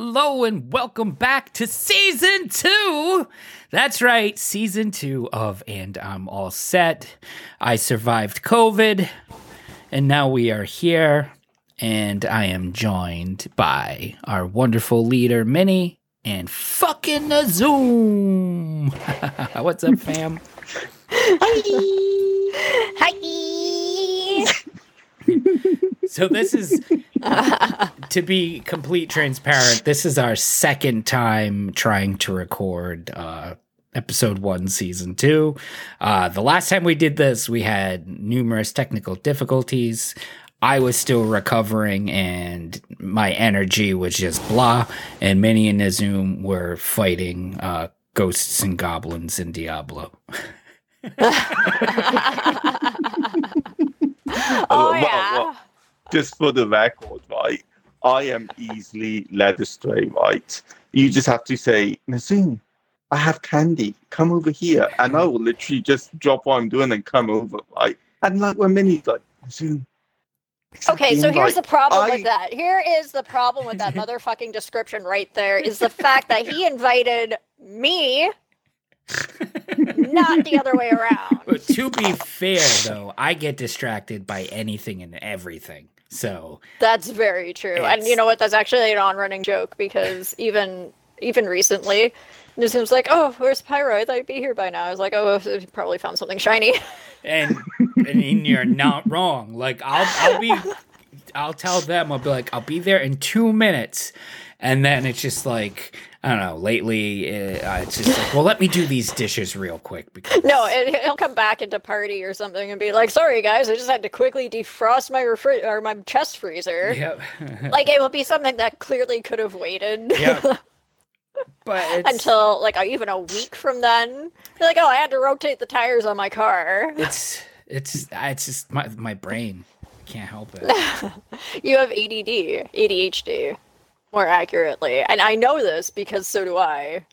Hello and welcome back to season two. That's right, season two of And I'm All Set. I survived COVID, and now we are here, and I am joined by our wonderful leader, Minnie, and fucking the Zoom. What's up, fam? Hi. Hi. So this is to be complete transparent. This is our second time trying to record uh, episode one, season two. Uh, the last time we did this, we had numerous technical difficulties. I was still recovering, and my energy was just blah. And Minnie and Zoom were fighting uh, ghosts and goblins in Diablo. oh, oh well, yeah. well, just for the record, right? I am easily led astray, right? You just have to say, Nazim, I have candy. Come over here. And I will literally just drop what I'm doing and come over, right? And like when Minnie's like, Nazim. Okay, so here's the problem I- with that. Here is the problem with that motherfucking description right there is the fact that he invited me, not the other way around. But to be fair, though, I get distracted by anything and everything. So That's very true. And you know what? That's actually an on-running joke because even even recently, Nizam's like, "Oh, where's Pyro? I thought he'd be here by now." I was like, "Oh, he probably found something shiny." and and you're not wrong. Like I'll I'll be I'll tell them I'll be like I'll be there in two minutes, and then it's just like I don't know. Lately, uh, it's just like well, let me do these dishes real quick because No, and he'll come back into party or something and be like, "Sorry guys, I just had to quickly defrost my refri- or my chest freezer." Yep. Like it will be something that clearly could have waited Yeah. but it's, until like even a week from then. They're like, "Oh, I had to rotate the tires on my car." it's it's it's just my my brain can't help it. you have ADD, ADHD, more accurately, and I know this because so do I.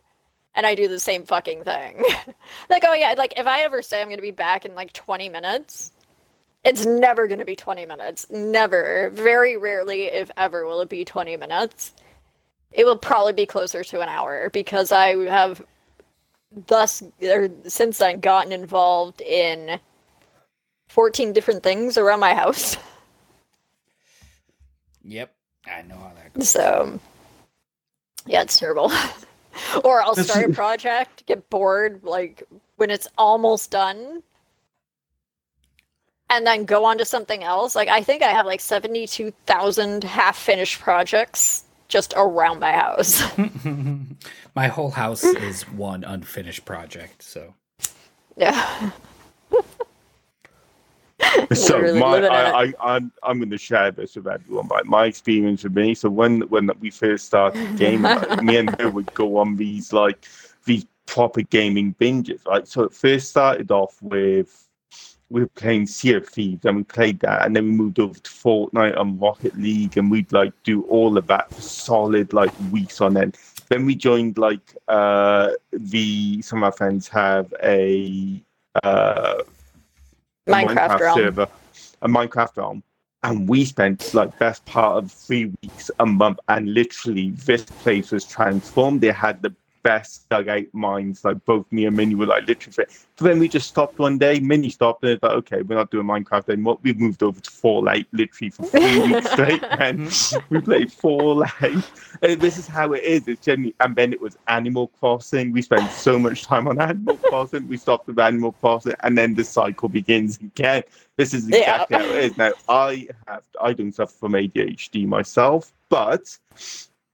And I do the same fucking thing. like, oh yeah, like if I ever say I'm gonna be back in like 20 minutes, it's never gonna be 20 minutes. Never. Very rarely, if ever, will it be 20 minutes. It will probably be closer to an hour because I have thus or since then gotten involved in 14 different things around my house. Yep, I know how that goes. So, yeah, it's terrible. or I'll This start a project, get bored, like when it's almost done, and then go on to something else. Like, I think I have like 72,000 half finished projects just around my house. my whole house is one unfinished project. So yeah. So my, I, I, I'm, I'm going to share this with everyone. Right, my experience with me. So when, when we first started gaming, like, me and her would go on these like these proper gaming binges. Right. So it first started off with we were playing Sea of Thieves, and we played that, and then we moved over to Fortnite and Rocket League, and we'd like do all of that for solid like weeks on end. Then we joined like uh the some of our friends have a uh a Minecraft realm. server, a Minecraft realm, and we spent like best part of three weeks, a month, and literally this place was transformed. They had the best dugout mines. Like both me and Minnie were like literally. But then we just stopped one day. Minnie stopped and it's like, okay, we're not doing Minecraft anymore. We moved over to Fallout literally for three weeks straight, and mm-hmm. we played Fallout. And this is how it is. It's generally, and then it was Animal Crossing. We spent so much time on Animal Crossing. We stopped with Animal Crossing, and then the cycle begins again. This is Yeah. exactly how it is. Now, I have I don't suffer from ADHD myself, but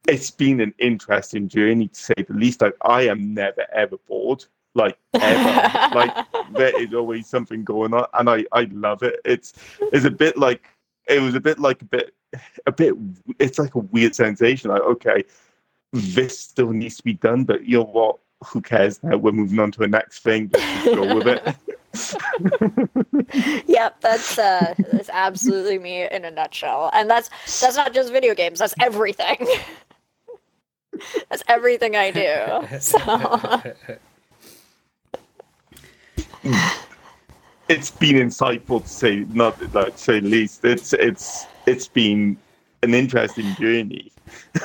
it's been an interesting journey to say the least. Like I am never ever bored. Like ever. like there is always something going on, and I I love it. It's it's a bit like it was a bit like a bit a bit. It's like a weird sensation. Like okay, this still needs to be done, but you know what? Who cares now? We're moving on to the next thing. Let's just go with it. yep, that's uh that's absolutely me in a nutshell. And that's that's not just video games, that's everything. That's everything I do. So it's been insightful to say not like to say least. It's it's it's been an interesting journey.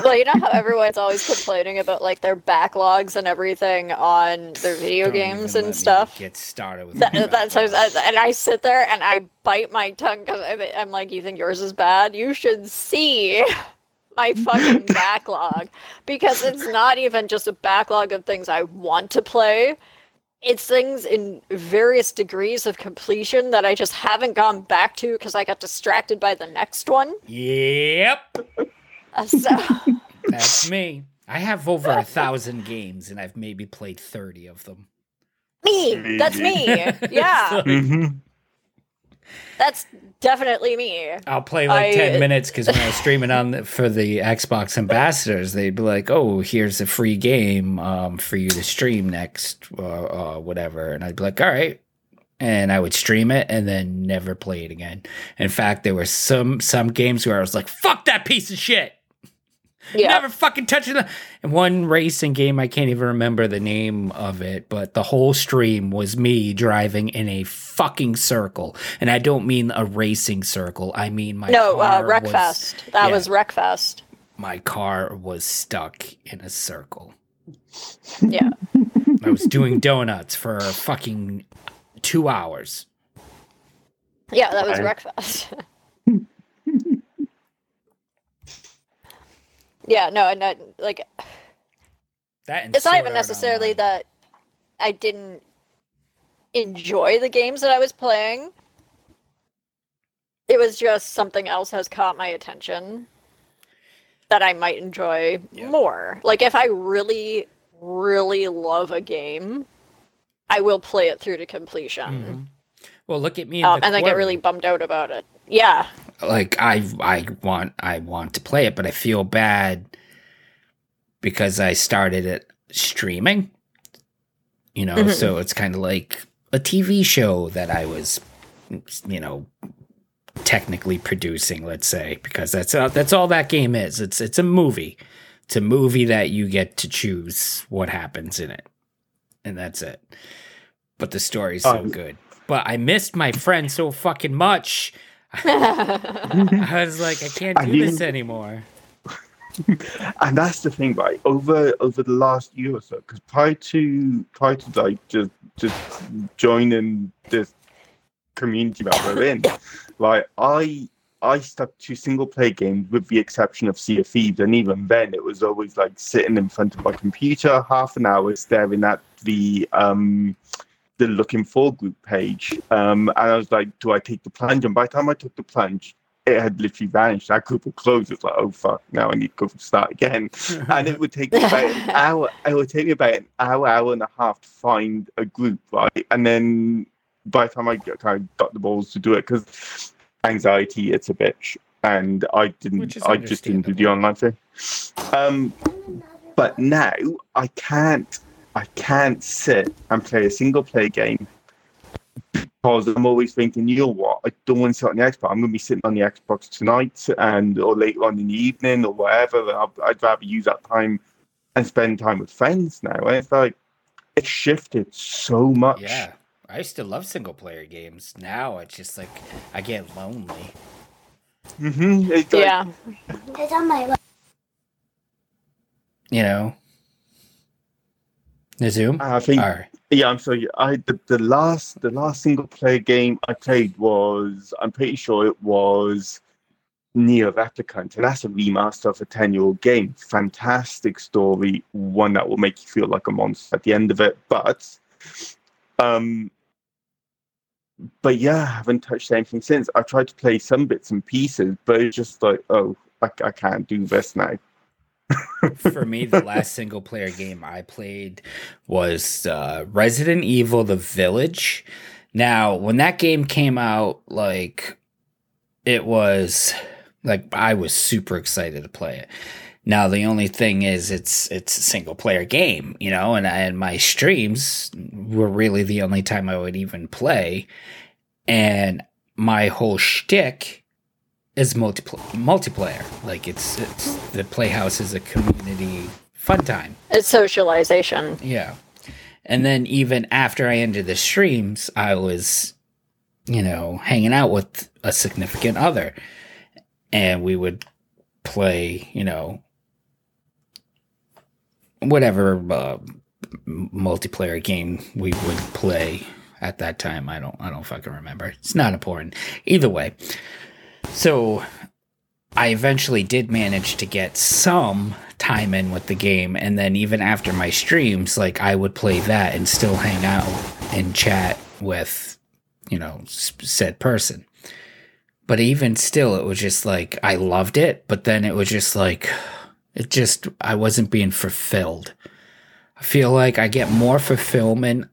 well, you know how everyone's always complaining about like their backlogs and everything on their video Don't games even let and me stuff. Get started with That, my that's backlog. and I sit there and I bite my tongue because I'm like, you think yours is bad? You should see my fucking backlog because it's not even just a backlog of things I want to play. It's things in various degrees of completion that I just haven't gone back to because I got distracted by the next one. Yep, Uh, So that's me. I have over a thousand games, and I've maybe played thirty of them. me, that's me. Yeah, So, Mm-hmm. That's definitely me. I'll play like I- ten minutes because when I was streaming on the, for the Xbox ambassadors, they'd be like, "Oh, here's a free game um, for you to stream next, or uh, whatever," and I'd be like, "All right." And I would stream it and then never play it again. In fact, there were some some games where I was like, "Fuck that piece of shit." Yeah. Never fucking touching it. And one racing game, I can't even remember the name of it, but the whole stream was me driving in a fucking circle. And I don't mean a racing circle. I mean my no, uh, car was, That yeah. was Wreckfest. my car was stuck in a circle. Yeah. I was doing donuts for fucking two hours. Yeah, that was Okay. Wreckfest. yeah, no, and that, like That it's not even necessarily Online. that I didn't enjoy the games that I was playing. It was just something else has caught my attention that I might enjoy Yeah. more. Like if I really, really love a game, I will play it through to completion. Mhm. Well, look at me. Um, and I get really bummed out about it. Yeah. Like I I want I want to play it, but I feel bad because I started it streaming. You know, Mhm. so it's kind of like a TV show that I was, you know, technically producing. Let's say because that's uh, that's all that game is. It's it's a movie. It's a movie that you get to choose what happens in it, and that's it. But the story's so Um, good. But I missed my friend so fucking much. I was like, I can't do this anymore. and that's the thing, right? Over over the last year or so, because prior to prior to like just just joining this community that we're in, like I I stuck to single player games with the exception of Sea of Thieves, and even then it was always like sitting in front of my computer half an hour staring at the um the looking for group page. Um and I was like, do I take the plunge? And by the time I took the plunge, it had literally vanished. That group would close. It's like, oh fuck, now I need to go start again. And it would take me about an hour. It would take me about an hour, hour and a half to find a group, right? And then by the time I kind of got the balls to do it, because anxiety, it's a bitch, and I didn't. I just didn't do the online thing. Um, but now I can't. I can't sit and play a single player game because I'm always thinking, you know what? I don't want to sit on the Xbox. I'm going to be sitting on the Xbox tonight and or later on in the evening or whatever. I'd, I'd rather use that time and spend time with friends now. And it's like it's shifted so much. yeah, I used to love single player games. Now it's just like I get lonely. Mm-hmm. It's like, yeah. It's on my. You know, the Zoom. I think Or Yeah, I'm sorry. I the, the last the last single player game I played was I'm pretty sure it was NieR Replicant, and that's a remaster of a ten year old game. Fantastic story, one that will make you feel like a monster at the end of it. But, um, but yeah, I haven't touched anything since. I tried to play some bits and pieces, but it's just like, oh, I, I can't do this now. For me, the last single player game I played was uh, Resident Evil: The Village. Now, when that game came out, like it was like I was super excited to play it. Now the only thing is it's it's a single player game, you know, and and my streams were really the only time I would even play. And my whole shtick is multipl- multiplayer. Like it's it's the Playhouse is a community fun time. It's socialization. Yeah. And then even after I ended the streams, I was, you know, hanging out with a significant other. And we would play, you know, whatever uh, multiplayer game we would play at that time. I don't I don't fucking remember. It's not important. Either way. So I eventually did manage to get some time in with the game and then even after my streams like I would play that and still hang out and chat with you know said person. But even still it was just like I loved it, but then it was just like it just I wasn't being fulfilled. I feel like I get more fulfillment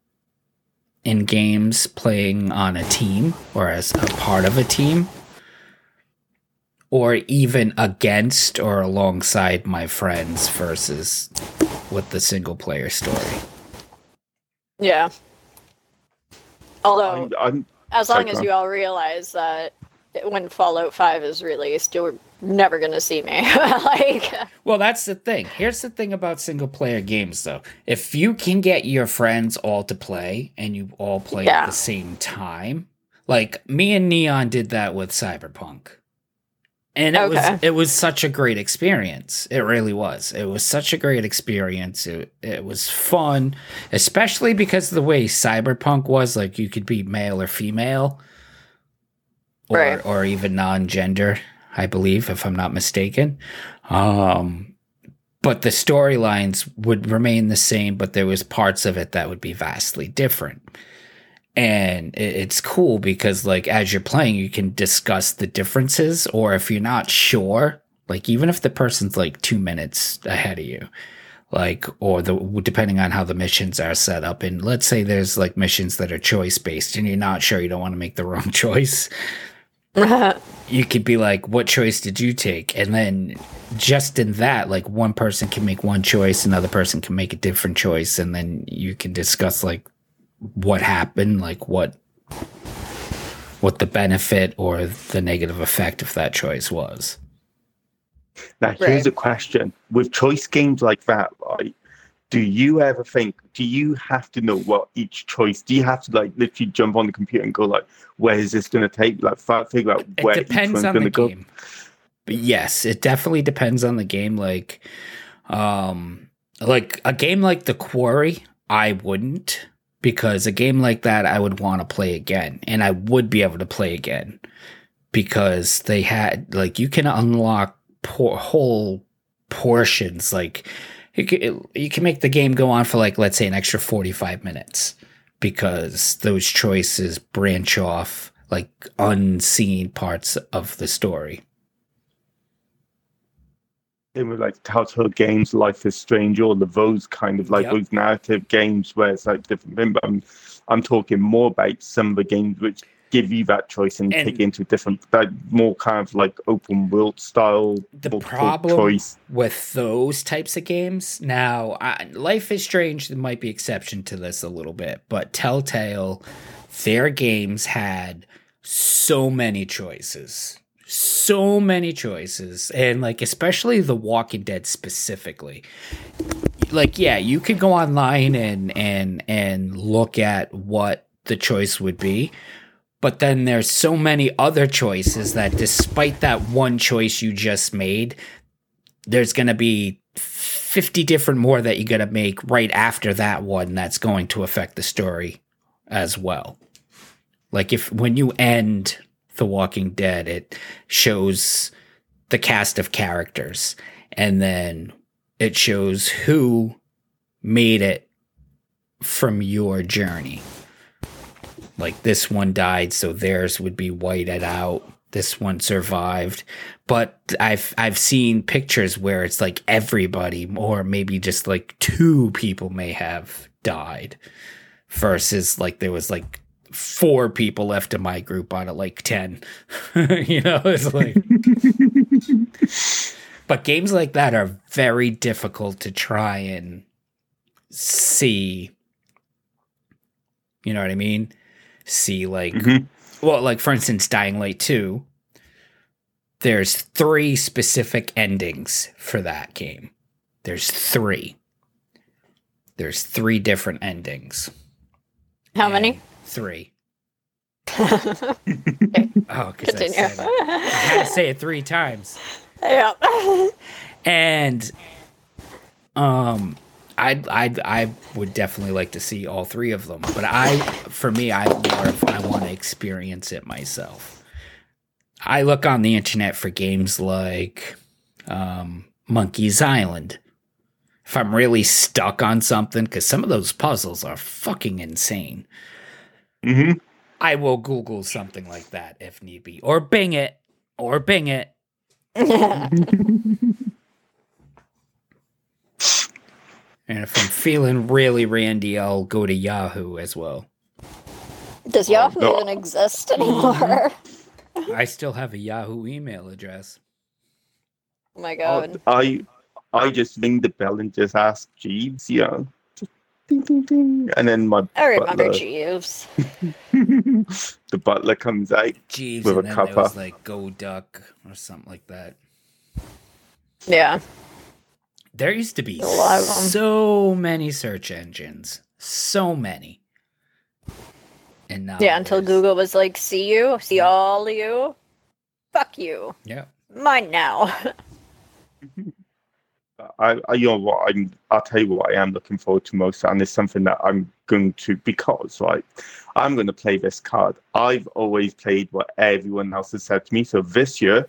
in games playing on a team or as a part of a team or even against or alongside my friends versus with the single player story. Yeah. Although, I'm, I'm as long as on. you all realize that when Fallout 5 is released, you're never going to see me. like, Well, that's the thing. Here's the thing about single player games, though. If you can get your friends all to play and you all play Yeah. at the same time, like me and Neon did that with Cyberpunk. And it Okay. was it was such a great experience. It really was. It was such a great experience. It, it was fun, especially because of the way Cyberpunk was. Like you could be male or female, or Right. or even non-gender. I believe, if I'm not mistaken. Um, but the storylines would remain the same, but there was parts of it that would be vastly different. And it's cool because, like, as you're playing, you can discuss the differences, or if you're not sure, like, even if the person's like two minutes ahead of you, like, or the depending on how the missions are set up, and let's say there's like missions that are choice based, and you're not sure, you don't want to make the wrong choice you could be like, what choice did you take? And then just in that, like one person can make one choice, another person can make a different choice, and then you can discuss like what happened, like what what the benefit or the negative effect of that choice was. Now, here's Right. a question: With choice games like that, right? Do you ever think? Do you have to know what each choice? Do you have to like literally jump on the computer and go like, "Where is this going to take?" Like, fi- figure out It where each depends one's on the go. game. But yes, it definitely depends on the game. Like, um, like a game like The Quarry, I wouldn't because a game like that I would want to play again, and I would be able to play again because they had like you can unlock por- whole portions like. You can, you can make the game go on for like let's say an extra 45 minutes because those choices branch off like unseen parts of the story. They were like Telltale games, Life is Strange, all of those kind of like Yep. those narrative games where it's like different thing. But I'm, I'm talking more about some of the games which give you that choice and, And- take you into different, like more kind of like open world style The problem choice. with those types of games now, I, Life is Strange might be exception to this a little bit, but Telltale, their games had so many choices. So many choices, and like especially The Walking Dead specifically. Like, yeah, you could go online and and and look at what the choice would be, but then there's so many other choices that despite that one choice you just made, there's going to be 50 different more that you got to make right after that one that's going to affect the story as well. Like if when you end The Walking Dead, it shows the cast of characters and then it shows who made it from your journey. Like this one died, so theirs would be whited out. This one survived, but I've I've seen pictures where it's like everybody, or maybe just like two people may have died, versus like there was like four people left in my group out of like ten. you know, it's like. but games like that are very difficult to try and see. You know what I mean? See like Mhm. well, like for instance, Dying Light 2, there's three specific endings for that game. There's three. There's three different endings. How many? Three. Oh, because I, said it. I had to say it three times. Yeah. and um I I I would definitely like to see all three of them, but I for me I more of I want to experience it myself. I look on the internet for games like um, Monkey's Island. If I'm really stuck on something, because some of those puzzles are fucking insane, hmm I will Google something like that if need be, or Bing it, or Bing it. And if I'm feeling really randy, I'll go to Yahoo as well. Does Yahoo no. even exist anymore? I still have a Yahoo email address. Oh my god. I I just ring the bell and just ask Jeeves, you know, just ding ding ding, and then my I remember butler, Jeeves. the butler comes out. Jeeves, With and a then there cuppa. was like Go Duck or something like that. Yeah. There used to be A lot of 'em. so many search engines, so many. And now, Yeah, until there's- Google was like, see you, see all of you. Fuck you. Yeah, Mine now. I, I you know what I'm I'll tell you what I am looking forward to most and it's something that I'm going to because right I'm going to play this card I've always played what everyone else has said to me so this year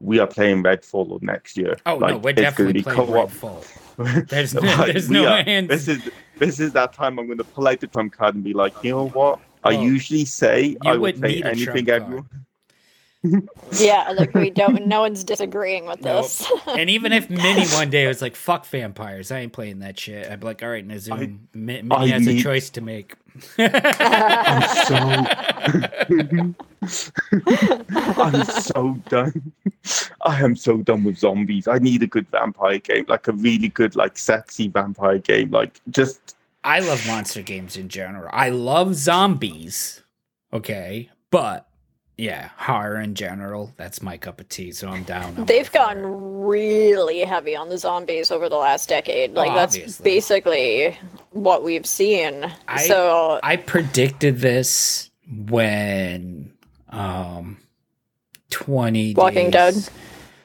we are playing Redfall next year Oh no, we're definitely playing co-op. Redfall. There's no- Like, there's no are- hands. this is this is that time I'm going to pull out the trump card and be like you know what I Well, usually say I would play need anything everyone yeah, like we don't no one's disagreeing with Nope. this. and even if Minnie one day was like, "Fuck vampires," I ain't playing that shit. I'd be like, "All right, Nazoom, Mi- Minnie I has a choice to make." I'm so I'm so done. I am so done with zombies. I need a good vampire game, like a really good, like sexy vampire game. Like just I love monster games in general. I love zombies. Okay, but yeah, horror in general. That's my cup of tea. So I'm down. I'm They've gotten for it. really heavy on the zombies over the last decade. Like that's obviously. basically what we've seen. I- so I predicted this when um 20 Walking days- Dead?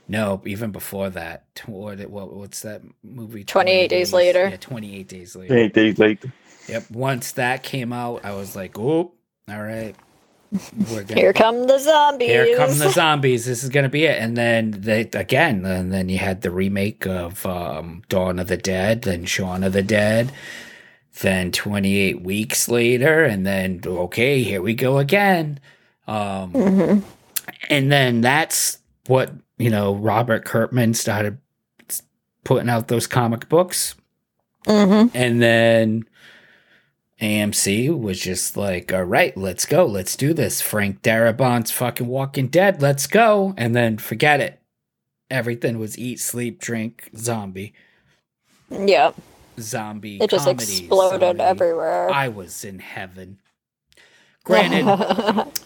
No, even before that. What, what what's that movie? 28 Days Later? Yeah, 28 days later. eight days later. Yep. Once that came out, I was like, "Oh, all right. Gonna here come the zombies. here come the zombies. This is gonna be it. And then they again, and then you had the remake of um, Dawn of the Dead, then Shaun of the Dead, then 28 weeks later, and then okay, here we go again. Um, Mhm. and then that's what you know. Robert Kirkman started putting out those comic books, Mhm. and then AMC was just like, all right, let's go. Let's do this. Frank Darabont's fucking Walking Dead. Let's go. And then forget it. Everything was eat, sleep, drink, zombie. Yeah, Zombie. it just comedy, exploded zombie. everywhere. I was in heaven. Granted,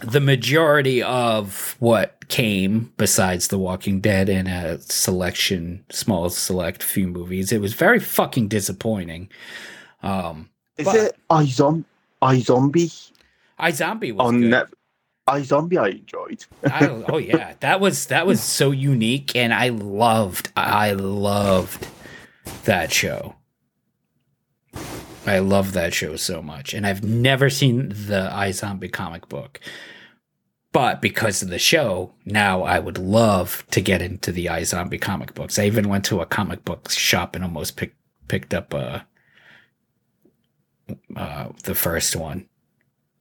the majority of what came besides The Walking Dead and a selection, small select few movies, it was very fucking disappointing. Um, Is But- it iZom iZombie iZombie was on good. net? iZombie I enjoyed. I, oh yeah, that was that was so unique, and I loved I loved that show. I love that show so much, and I've never seen the iZombie comic book, but because of the show, now I would love to get into the iZombie comic books. I even went to a comic book shop and almost picked picked up uh, uh, the first one,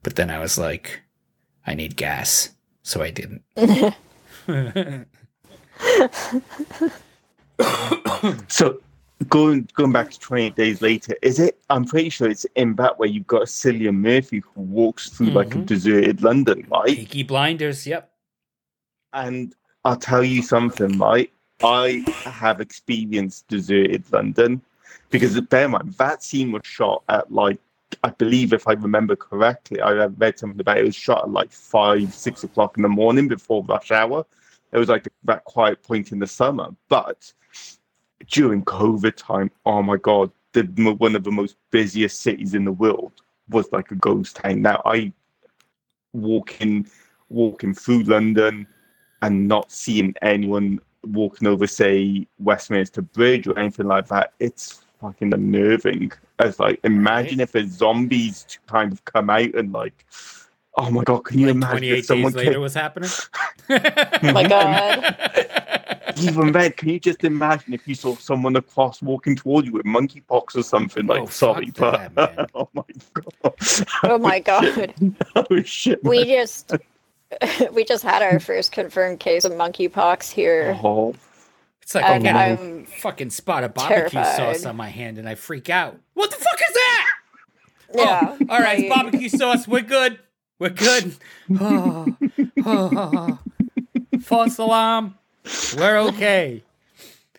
but then I was like, I need gas, so I didn't. So going going back to 28 days later, is it? I'm pretty sure it's in that where you've got Cillian Murphy who walks through like a Mhm. deserted London, right? Peaky Blinders, yep. And I'll tell you something, right? I have experienced deserted London because bear in mind that scene was shot at like I believe if I remember correctly, I read something about it, it was shot at like five, six o'clock in the morning before rush hour. It was like that quiet point in the summer. But during COVID time, oh my god, the one of the most busiest cities in the world was like a ghost town. Now I walking walking through London, and not seeing anyone walking over, say, Westminster Bridge or anything like that, it's fucking unnerving. As like, imagine if the zombies kind of come out and like, oh my god, can you Like imagine 28 if someone days later came, was happening. Oh my god. even then, can you just imagine if you saw someone across walking toward you with monkeypox or something? Like, Oh, sorry, but that, oh my god, Oh, oh my god. oh shit, We man. just we just had our first confirmed case of monkeypox here. Oh, It's like I And I'm fucking spot of barbecue terrified. sauce on my hand and I freak out. What the fuck is that? yeah. Oh, all right, barbecue sauce. We're good. We're good. Oh, oh. False alarm. We're okay.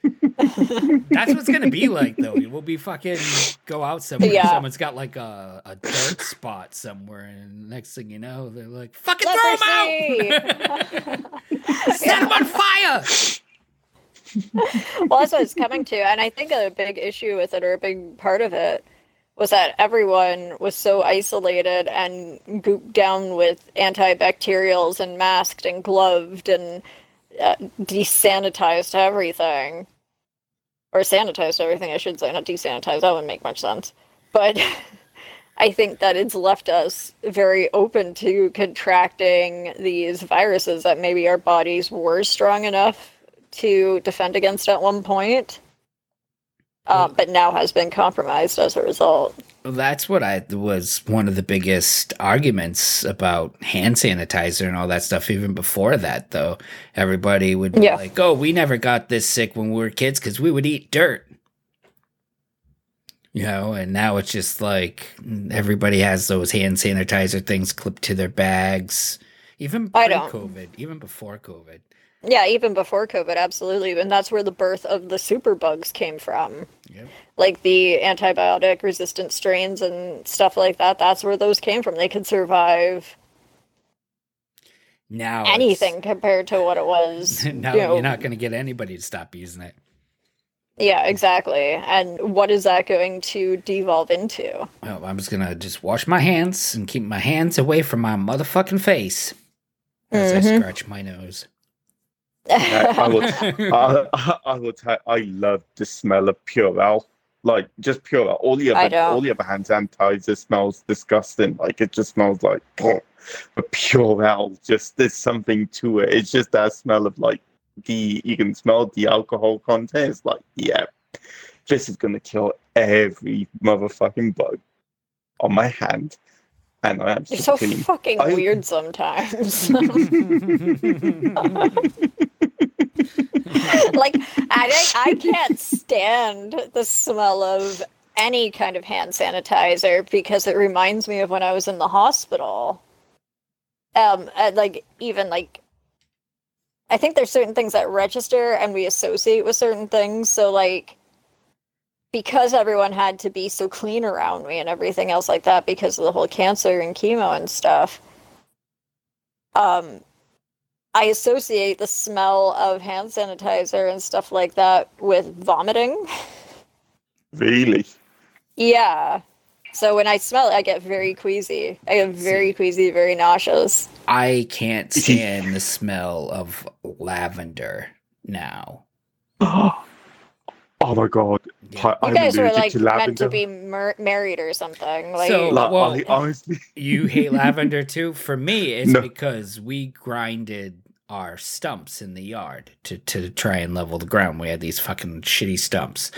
That's what's gonna be like, though. We'll be fucking go out somewhere. Yeah. Someone's got like a, a dirt spot somewhere, and next thing you know, they're like, "Fucking throw them out! Set them on fire!" Well, that's what it's coming to. And I think a big issue with it, or a big part of it, was that everyone was so isolated and gooped down with antibacterials and masked and gloved and uh, desanitized everything. Or sanitized everything, I should say, not desanitized. That wouldn't make much sense. But I think that it's left us very open to contracting these viruses that maybe our bodies were strong enough to defend against at one point, uh, but now has been compromised as a result. Well, that's what I was one of the biggest arguments about hand sanitizer and all that stuff. Even before that, though, everybody would be Yeah. like, "Oh, we never got this sick when we were kids because we would eat dirt." You know, and now it's just like everybody has those hand sanitizer things clipped to their bags. Even pre-COVID, even before COVID. Yeah, even before COVID, absolutely. And that's where the birth of the superbugs came from. Yep. Like the antibiotic resistant strains and stuff like that. That's where those came from. They could survive Now it's- anything compared to what it was. now you know, you're not going to get anybody to stop using it. Yeah, exactly. And what is that going to devolve into? Well, I'm just gonna just wash my hands and keep my hands away from my motherfucking face as I Mhm. scratch my nose. I, I will, I, will tell. I love the smell of Purell. Like just Purell. All the other, all the other hand sanitizer smells disgusting. Like it just smells like. But Purell, just there's something to it. It's just that smell of like the you can smell the alcohol content. It's like yeah, this is gonna kill every motherfucking bug on my hand, and I am You're so kidding. fucking I- weird sometimes. like I I can't stand the smell of any kind of hand sanitizer because it reminds me of when I was in the hospital. Um, and, like even like I think there's certain things that register and we associate with certain things. So like because everyone had to be so clean around me and everything else like that because of the whole cancer and chemo and stuff. Um I associate the smell of hand sanitizer and stuff like that with vomiting. really. Yeah. So when I smell it, I get very queasy. I get very See. queasy, very nauseous. I can't stand the smell of lavender now. Oh my god! Yeah. I, You I'm guys were like to meant to be mer- married or something. Like, So- Like, Well- I, honestly, You hate lavender too? For me, it's No. because we grinded our stumps in the yard to, to try and level the ground. We had these fucking shitty stumps.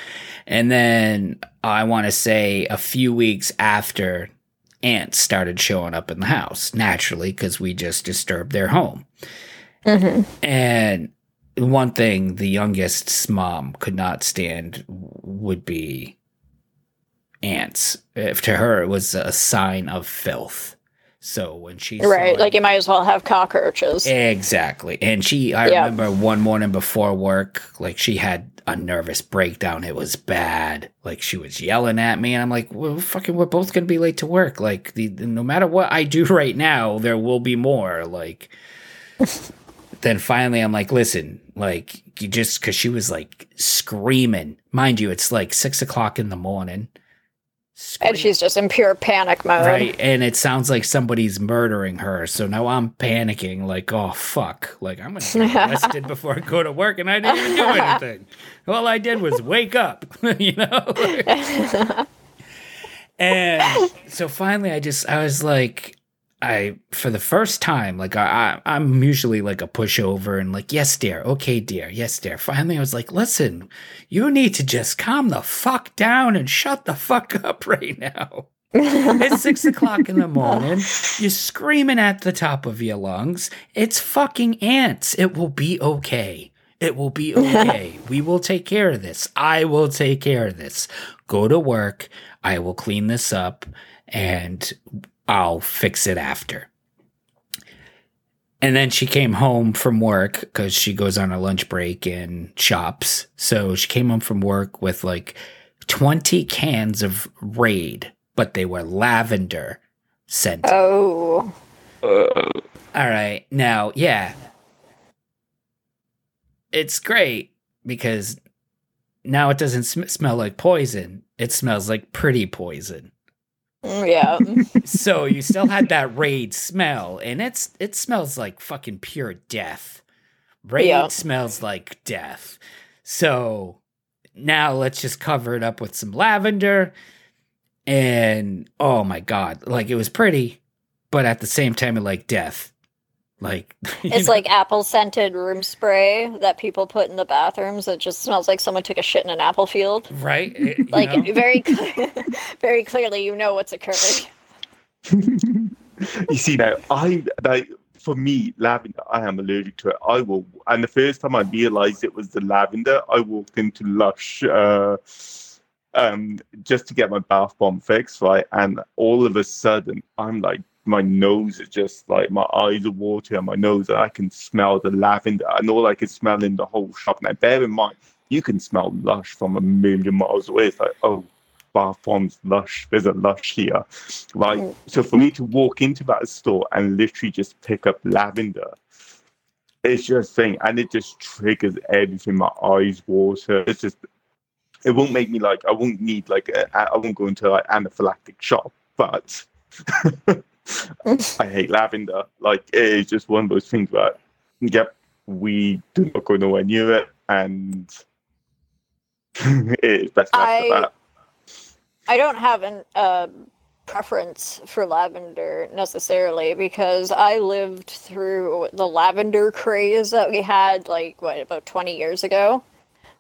And then I want to say a few weeks after ants started showing up in the house, naturally, because we just disturbed their home. Mhm. And one thing the youngest's mom could not stand would be ants. If to her it was a sign of filth. So when she saw right? it- Like you might as well have cockroaches. exactly, and she, I Yeah. remember one morning before work, like she had a nervous breakdown. It was bad. Like she was yelling at me, and I'm like, "Well, fucking, we're both gonna be late to work. Like the- no matter what I do right now, there will be more. Like." Then finally I'm like, listen, like you just cause she was like screaming. Mind you, it's like six o'clock in the morning. And she's just in pure panic mode. Right. And it sounds like somebody's murdering her. So now I'm panicking, like, oh, fuck. Like, I'm to get arrested before I go to work. And I didn't even do anything. All I did was wake up, you know? and so finally, I just, I was like, I, for the first time, like, I, I, I'm usually like a pushover and like, yes, dear. Okay, dear. Yes, dear. Finally, I was like, listen, you need to just calm the fuck down and shut the fuck up right now. it's six o'clock in the morning. You're screaming at the top of your lungs. It's fucking ants. It will be okay. It will be okay. we will take care of this. I will take care of this. Go to work. I will clean this up and I'll fix it after. And then she came home from work because she goes on a lunch break and shops. So she came home from work with like 20 cans of Raid, but they were lavender scented. Oh. All right. Now, yeah. It's great because now it doesn't sm- smell like poison. It smells like pretty poison. Mm, Yeah. so you still had that raid smell, and it's it smells like fucking pure death. Raid Yeah. smells like death. So now let's just cover it up with some lavender. And oh my god, like it was pretty, but at the same time, it like death. Like It's know? like apple scented room spray that people put in the bathrooms. It just smells like someone took a shit in an apple field. right, It- Like know? very, cl- very clearly, you know what's occurring. you see now, I like for me, lavender. I am allergic to it. I will, and the first time I realized it was the lavender, I walked into Lush, uh, um, just to get my bath bomb fixed, right? And all of a sudden, I'm like, my nose is just like my eyes are watering, and my nose, and I can smell the lavender, and all I can smell in the whole shop. Now, bear in mind, you can smell Lush from a million miles away. It's like, oh, bath bombs, Lush. There's a Lush here. Right. Mm. So for me to walk into that store and literally just pick up lavender, it's just thing, and it just triggers everything. My eyes water. It's just, it won't make me like. I won't need like. A, I won't go into like anaphylactic shock, but I hate lavender. Like it is just one of those things where, yep, we do not go nowhere near it, and it is best I- that. I don't have an uh, preference for lavender necessarily because I lived through the lavender craze that we had like what about 20 years ago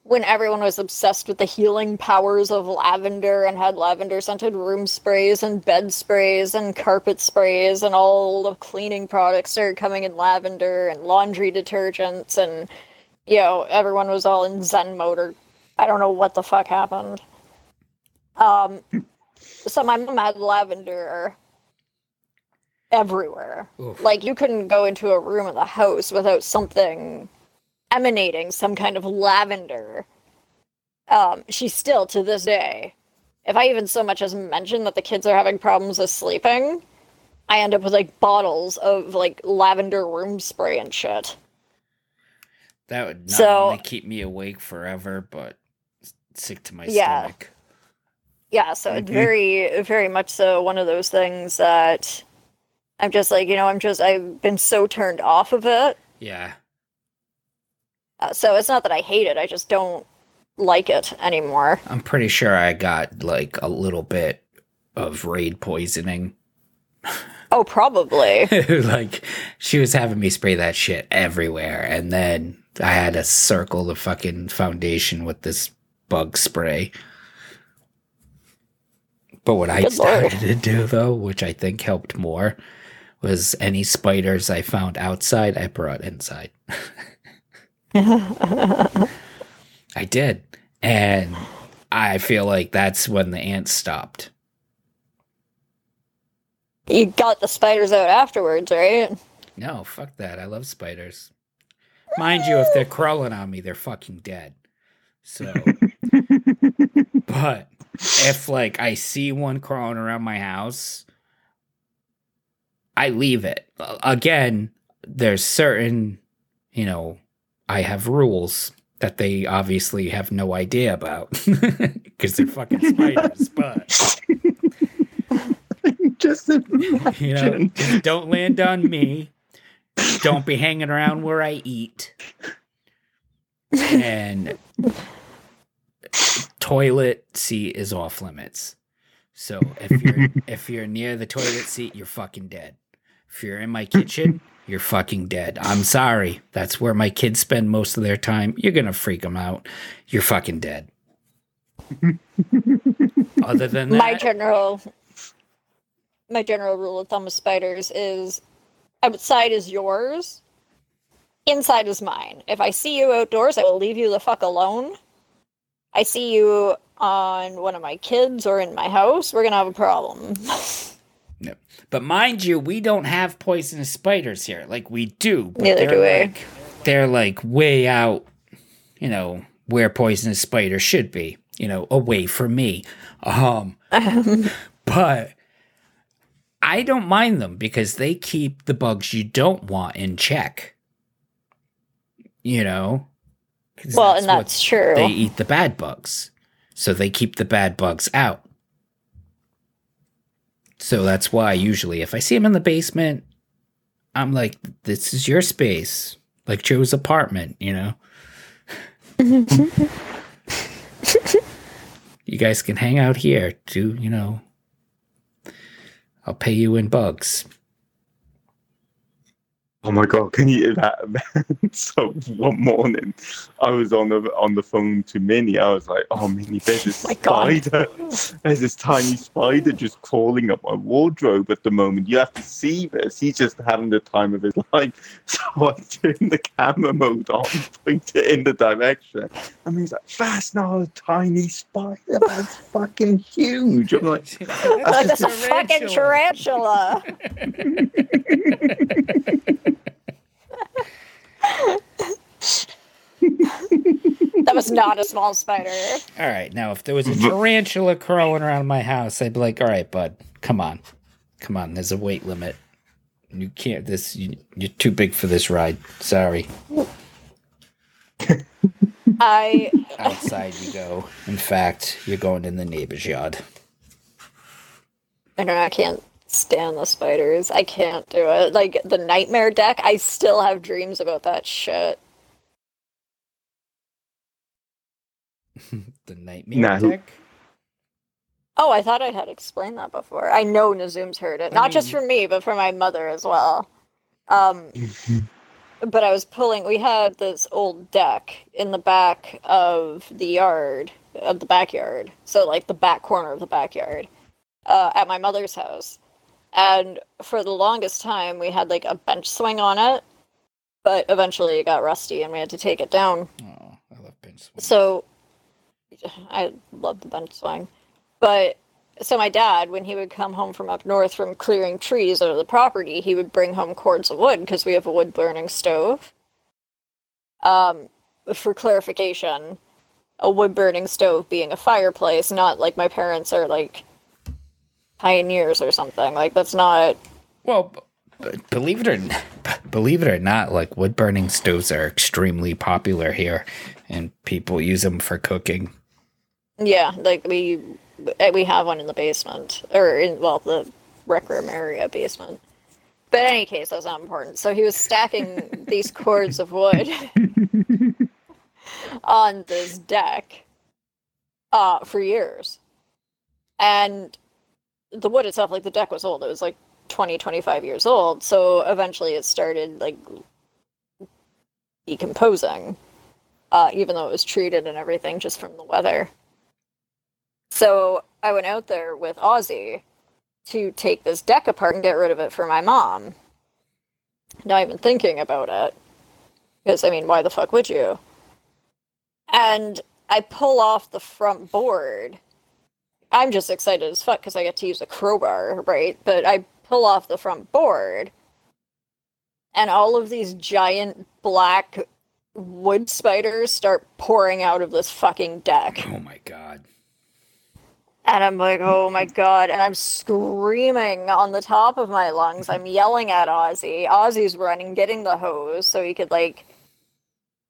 when everyone was obsessed with the healing powers of lavender and had lavender scented room sprays and bed sprays and carpet sprays and all the cleaning products started coming in lavender and laundry detergents and you know everyone was all in zen mode or I don't know what the fuck happened. Um, so my mom had lavender everywhere. Oof. Like you couldn't go into a room of the house without something emanating some kind of lavender. Um, she still to this day, if I even so much as mention that the kids are having problems with sleeping, I end up with like bottles of like lavender room spray and shit. that would not So- only keep me awake forever, but sick to my Yeah. stomach. Yeah, so it's Mhm. very, very much so one of those things that I'm just like, you know, I'm just, I've been so turned off of it. Yeah. Uh, so it's not that I hate it, I just don't like it anymore. I'm pretty sure I got like a little bit of raid poisoning. Oh, probably. like she was having me spray that shit everywhere, and then I had to circle the fucking foundation with this bug spray. But what I Good lord. started to do though, which I think helped more, was any spiders I found outside, I brought inside. I did. And I feel like that's when the ants stopped. you got the spiders out afterwards, right? No, fuck that. I love spiders. Mind you, if they're crawling on me, they're fucking dead. So, but if like I see one crawling around my house, I leave it. Again, there's certain, you know, I have rules that they obviously have no idea about because they're fucking spiders. But Just you know, imagine. just don't land on me. Don't be hanging around where I eat. And toilet seat is off limits. So if you're if you're near the toilet seat, you're fucking dead. If you're in my kitchen, you're fucking dead. I'm sorry. That's where my kids spend most of their time. You're gonna freak them out. You're fucking dead. Other than that, my general my general rule of thumb with spiders is outside is yours inside is mine if i see you outdoors i will leave you the fuck alone i see you on one of my kids or in my house we're gonna have a problem But mind you, we don't have poisonous spiders here. Like we do. But Neither they're do we. Like, they're like way out, you know, where poisonous spiders should be. You know, away from me. Um, but I don't mind them because they keep the bugs you don't want in check. You know? well and that's true they eat the bad bugs. So they keep the bad bugs out. So that's why usually if I see him in the basement, I'm like, this is your space. Like Joe's apartment, you know? you guys can hang out here. Do, you know, I'll pay you in bugs. Oh my god, can you hear that? so one morning, I was on the on the phone to Minnie. I was like, "Oh, Minnie, there's this oh My God. spider. There's this tiny spider just crawling up my wardrobe at the moment. You have to see this. He's just having the time of his life." So I turn the camera mode on, point it in the direction, and he's like, "That's not a tiny spider. That's fucking huge." I'm like, like that's a fucking tarantula that was not a small spider All right, now if there was a tarantula crawling around my house, I'd be like, "All right, bud, come on, come on. There's a weight limit. You can't. This you, you're too big for this ride. Sorry. i Outside you go. In fact, you're going in the neighbor's yard. I don't know, I can't stand the spiders. I can't do it. Like the nightmare deck, I still have dreams about that shit. The nightmare Nah, who- deck. Oh, I thought I had explained that before. I know Nazum's heard it. I Not just from me, but from my mother as well. Um but I was pulling we had this old deck in the back of the yard of the backyard. So like the back corner of the backyard. Uh, at my mother's house. And for the longest time we had like a bench swing on it. But eventually it got rusty and we had to take it down. Oh, I love bench swing. So I love the bench swing. But so my dad, when he would come home from up north from clearing trees out of the property, he would bring home cords of wood because we have a wood burning stove. Um, for clarification, a wood burning stove being a fireplace, not like my parents are like pioneers or something. Like that's not Well, b- believe it or n- believe it or not, like wood burning stoves are extremely popular here, and people use them for cooking. Yeah, like we eh, we have one in the basement or in well the rec room area basement. But in any case, that's not important. So he was stacking these cords of wood on this deck uh for years. And the wood itself, like the deck was old. It was like 20, 25 years old. So eventually it started like decomposing. Uh, even though it was treated and everything just from the weather. So I went out there with Ozzy to take this deck apart and get rid of it for my mom. Not even thinking about it. Because, I mean, why the fuck would you? And I pull off the front board. I'm just excited as fuck because I get to use a crowbar, right? But I pull off the front board, and all of these giant black wood spiders start pouring out of this fucking deck. Oh my god! And I'm like, oh my god. And I'm screaming on the top of my lungs. I'm yelling at Ozzy. Ozzy's running, getting the hose so he could, like,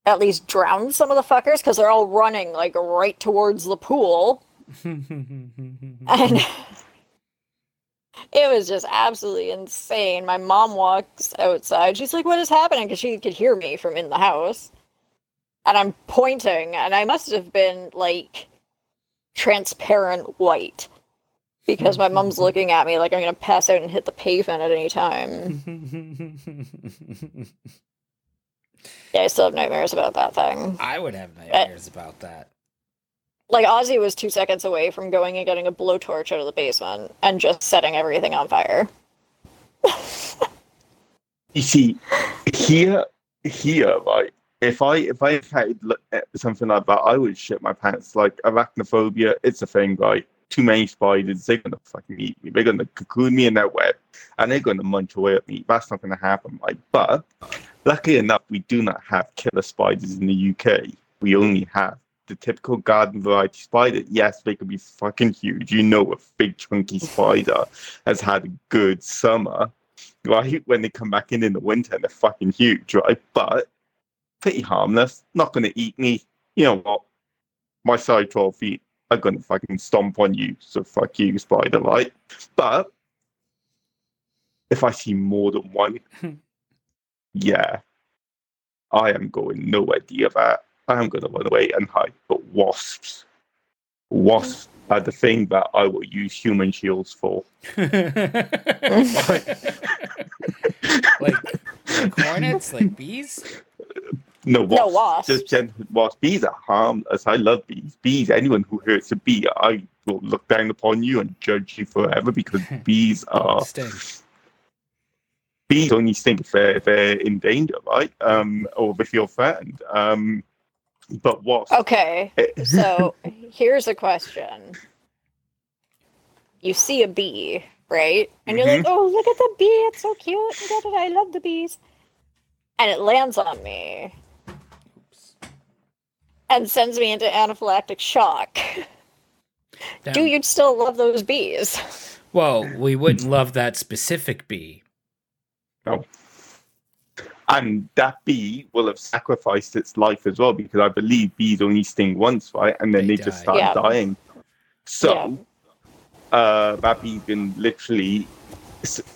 at least drown some of the fuckers because they're all running, like, right towards the pool and it was just absolutely insane. My mom walks outside. She's like, "What is happening?" Because she could hear me from in the house, and I'm pointing, and I must have been like transparent white because my mom's looking at me like I'm gonna pass out and hit the pavement at any time. Yeah, I still have nightmares about that thing. I would have eh. nightmares about that. Like Ozzy was two seconds away from going and getting a blowtorch out of the basement and just setting everything on fire. You see, here, here, right. If I if I had eh, something like that, I would shit my pants. Like arachnophobia, it's a thing, right? Too many spiders, they're gonna fucking eat me. They're gonna cocoon me in their web, and they're gonna munch away at me. That's not gonna happen, right? But luckily enough, we do not have killer spiders in the UK. We only have the typical garden variety spider. Yes, they could be fucking huge. You know, a big chunky spider has had a good summer, right? When they come back in in the winter, they're fucking huge, right? But pretty harmless. Not gonna eat me. You know what? My side twelve feet are gonna fucking stomp on you. So fuck you, spider, right? But if I see more than one, yeah, I am going nowhere near that. I am gonna run away and hide. But wasps, wasps are the thing that I will use human shields for. like, like hornets, like bees. No wasps. No wasps. Just gentle wasps. Bees are harmless. I love bees. Bees. Anyone who hurts a bee, I will look down upon you and judge you forever because bees are Sting. bees only sting if they're, if they're in danger, right? Um, or if you're threatened. Um, but what? Okay, so here's a question. You see a bee, right? And you're like, mm-hmm. oh, look at the bee. It's so cute. I love the bees. And it lands on me Oops. and sends me into anaphylactic shock. Do Down. you still love those bees? Well, we wouldn't love that specific bee. Oh. And that bee will have sacrificed its life as well because I believe bees only sting once, right? And then They they, just start Yeah. dying. So uh, that bee can literally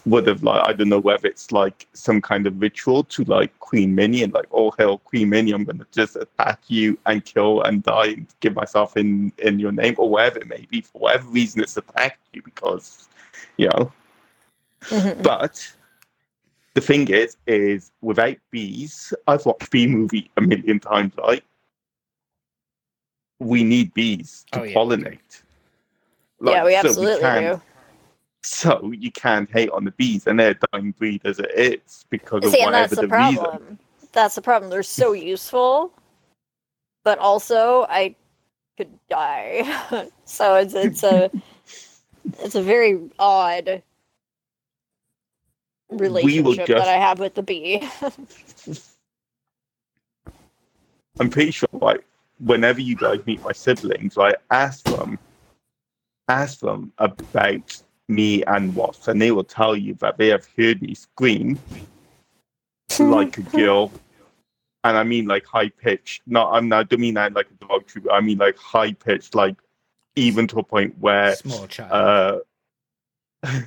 would have like I don't know whether it's like some kind of ritual to like Queen Minnie and like oh hell Queen Minnie I'm gonna just attack you and kill and die and give myself in in your name or whatever it may be for whatever reason it's attacked you because you know Mhm. but the thing is, is without bees, I've watched bee movie a million times, Like, We need bees to Oh, yeah. pollinate. yeah, we so absolutely can't- do. So you can't hate on the bees, and they're a dying breed as it is because of See, that's whatever the the, reason. problem. That's the problem. They're so useful, but also I could die. so it's it's a it's a very odd relationship just- that I have with the bee. I'm pretty sure, like, whenever you guys meet my siblings, right, ask them, ask them about me and Wasps, and they will tell you that they have heard me scream like a girl. And I mean like high pitched. Not I'm not I don't mean that like a dog troop. I mean like high pitched, like even to a point where Small child. uh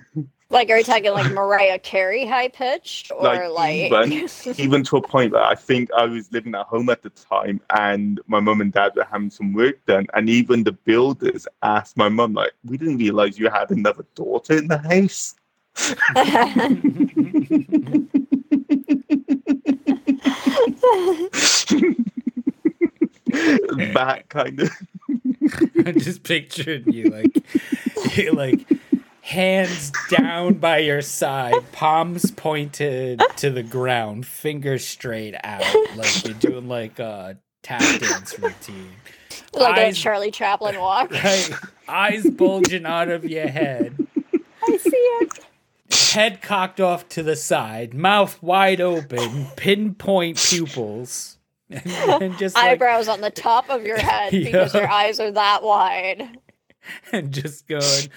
like, are you talking like Mariah Carey high pitched or Like, like? even- even to a point where I think I was living at home at the time and my mum and dad were having some work done and even the builders asked my mum like, We didn't realise you had another daughter in the house. that kind of I'm just picturing you like, you like hands down by your side, palms pointed to the ground, fingers straight out, like you're doing like a tap dance routine. like a Charlie Chaplin walk. Right, eyes bulging out of your head, I see it. head cocked off to the side, mouth wide open, pinpoint pupils, and, and just like, Eyebrows on the top of your head because Yeah. your eyes are that wide. and just going.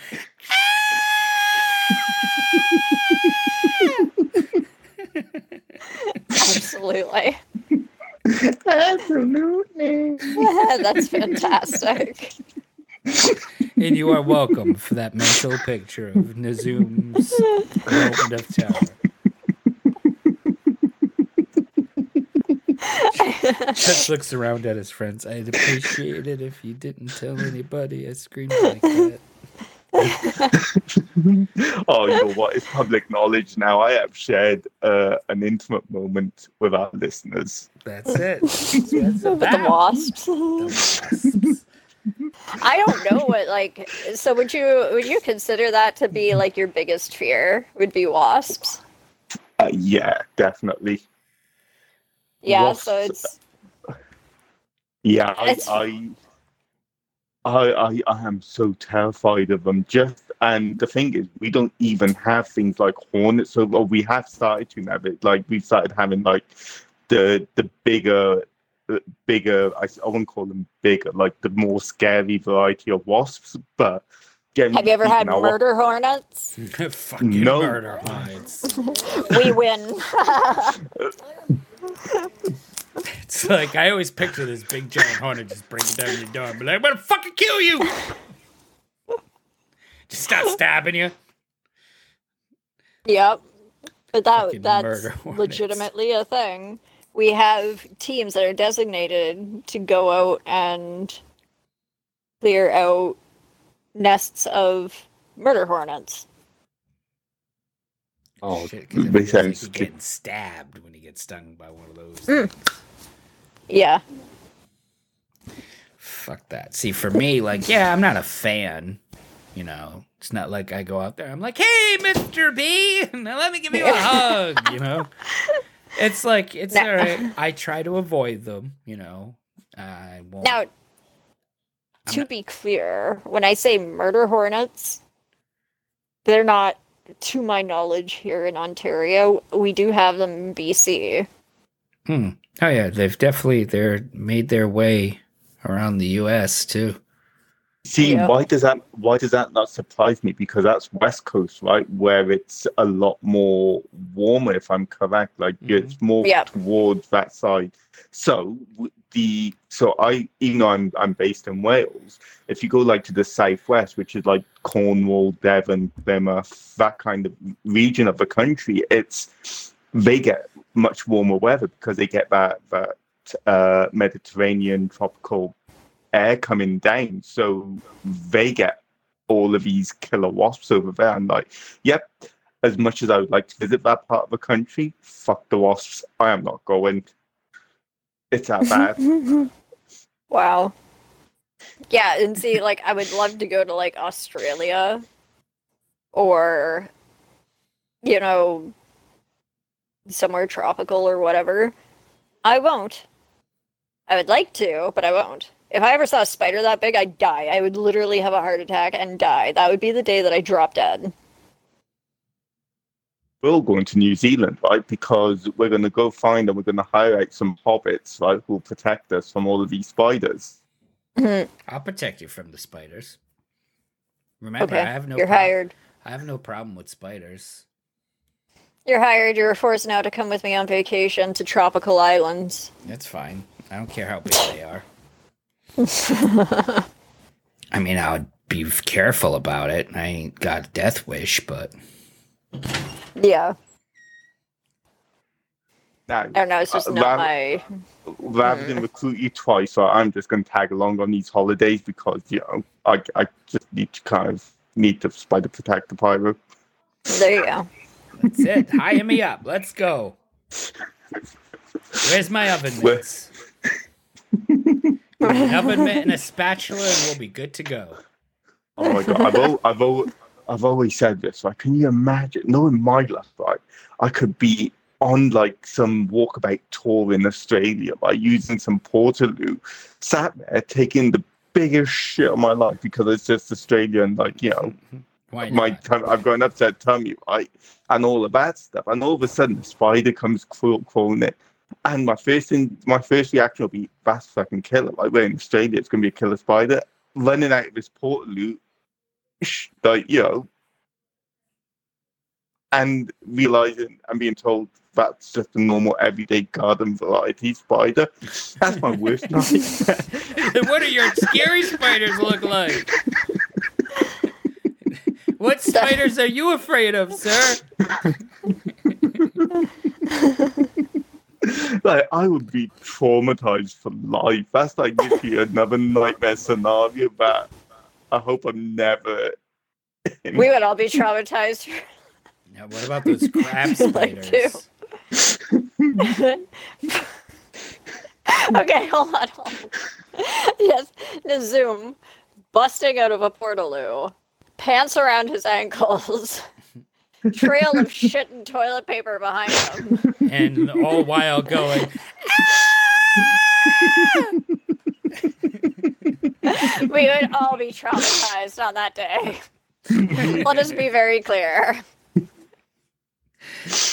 Absolutely. Absolutely. Yeah, That's fantastic. and you are welcome for that mental picture of Nazum's moment of terror. Just looks around at his friends. I'd appreciate it if you didn't tell anybody I screamed like that. oh, you know what? It's public knowledge now. I have shared uh, an intimate moment with our listeners. That's it. That's what it's With the wasps. The wasps. I don't know what like. So would you would you consider that to be like your biggest fear? Would be wasps? Uh, yeah, definitely. Yeah. So it's Yeah, I, It's- I, I, I, I am so terrified of them. Just and the thing is, we don't even have things like hornets. So well, we have started to have it. Like we've started having like the the bigger, uh, bigger. I wouldn't call them bigger. Like the more scary variety of wasps. But generally have you ever had speaking, our- murder hornets? Fucking No. murder hides. We win. It's like I always picture this big giant hornet just breaking down your door and be like, I'm gonna fucking kill you. Just start stabbing you. Yep. But that Fucking that's murder hornets. legitimately a thing. We have teams that are designated to go out and clear out nests of murder hornets. Oh, Shit, 'cause it makes feels like getting stabbed when he gets stung by one of those. Mm. Yeah. Fuck that. See, for me, like, yeah, I'm not a fan. You know, it's not like I go out there. I'm like, hey, Mister B, now let me give you a hug. You know, it's like it's No. all right. I try to avoid them. You know, I won't. Now, I'm to not- be clear, when I say murder hornets, they're not, to my knowledge, here in Ontario. We do have them in BC. Hmm. Oh yeah, they've definitely they're made their way around the U.S. too. See, Yeah. why does that why does that not surprise me? Because that's West Coast, right, where it's a lot more warmer, if I'm correct. Like it's more Yeah. towards that side. So w- the so I even though I'm I'm based in Wales, if you go like to the southwest, which is like Cornwall, Devon, Plymouth, that kind of region of the country, it's they get much warmer weather because they get that that uh, Mediterranean tropical air coming down. So they get all of these killer wasps over there. And like, yep, as much as I would like to visit that part of the country, fuck the wasps. I am not going. It's that bad. wow. Yeah, and see, like, I would love to go to like Australia or, you know, somewhere tropical or whatever. I won't. I would like to, but I won't. If I ever saw a spider that big, I'd die. I would literally have a heart attack and die. That would be the day that I drop dead. We're all going to New Zealand, right? Because we're going to go find and we're going to hire out some hobbits, right, who will protect us from all of these spiders. Mm-hmm. I'll protect you from the spiders. Remember, okay, I have no you're prob- hired. I have no problem with spiders. You're hired. You're forced now to come with me on vacation to tropical islands. That's fine. I don't care how big they are. I mean, I would be careful about it. I ain't got a death wish, but yeah, Now, I don't know. It's just Uh, not rather- my. rather than recruit you twice, so I'm just going to tag along on these holidays because, you know, I, I just need to kind of need to spider protect the pyro. There you go. that's it. Hire me up. Let's go. Where's my oven Where- mitts? An oven mitt and a spatula, and we'll be good to go. Oh my god, I've al- I've al- I've always said this. Like, can you imagine? Knowing my life, right? I could be on like some walkabout tour in Australia by using some Portaloo, sat there taking the biggest shit of my life because it's just Australia and like you know mm-hmm. my not? tum- I've got an upset tummy, right? And all of that stuff. And all of a sudden, a spider comes crawl- crawling in. And my first thing, my first reaction will be, that's fucking killer. Like, we're in Australia, it's going to be a killer spider. Running out of this portal, like, you know, and realizing and being told that's just a normal, everyday garden variety spider. That's my worst nightmare. what do your scary spiders look like? What spiders are you afraid of, sir? like I would be traumatized for life. That's like literally another nightmare scenario that I hope I'm never. in. We would all be traumatized. Now, what about those crab Like spiders? okay, hold on. Hold on. yes, Nazum busting out of a portaloo, pants around his ankles, trail of shit and toilet paper behind him. and all while going, ah! We would all be traumatized on that day. Let us be very clear. uh,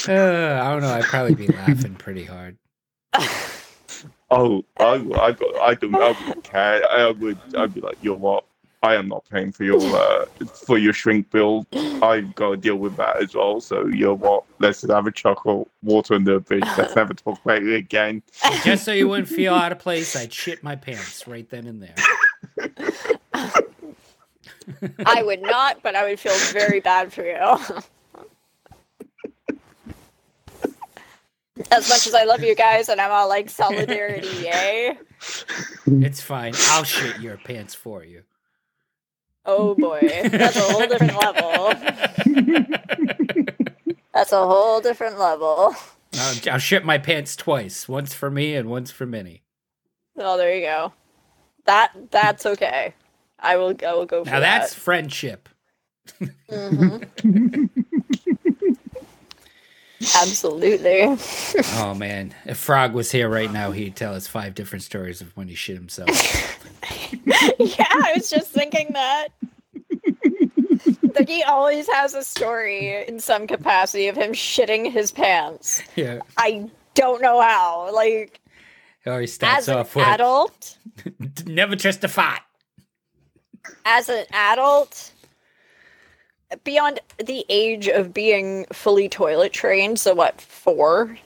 I don't know. I'd probably be laughing pretty hard. Oh, I, I, I don't, I wouldn't care. I would, I'd be like, you know what? I am not paying for your uh, for your shrink bill. I've got to deal with that as well. So you know what? Let's just have a chuckle, water under the bridge. Let's never talk about it again. Just so you wouldn't feel out of place, I'd shit my pants right then and there. I would not, but I would feel very bad for you. As much as I love you guys and I'm all like solidarity, yay. It's fine. I'll shit your pants for you. Oh boy, that's a whole different level. That's a whole different level. I'll, I'll shit my pants twice. Once for me and once for Minnie. Oh, there you go. That that's okay. I will I will go for Now that's that. friendship. Mhm. Absolutely. Oh man, if Frog was here right now, he'd tell us five different stories of when he shit himself. yeah, I was just thinking that. Like he always has a story in some capacity of him shitting his pants. yeah. I don't know how. Like Or he starts as an off with adult, never trust a fart. as an adult, beyond the age of being fully toilet trained, so what, four?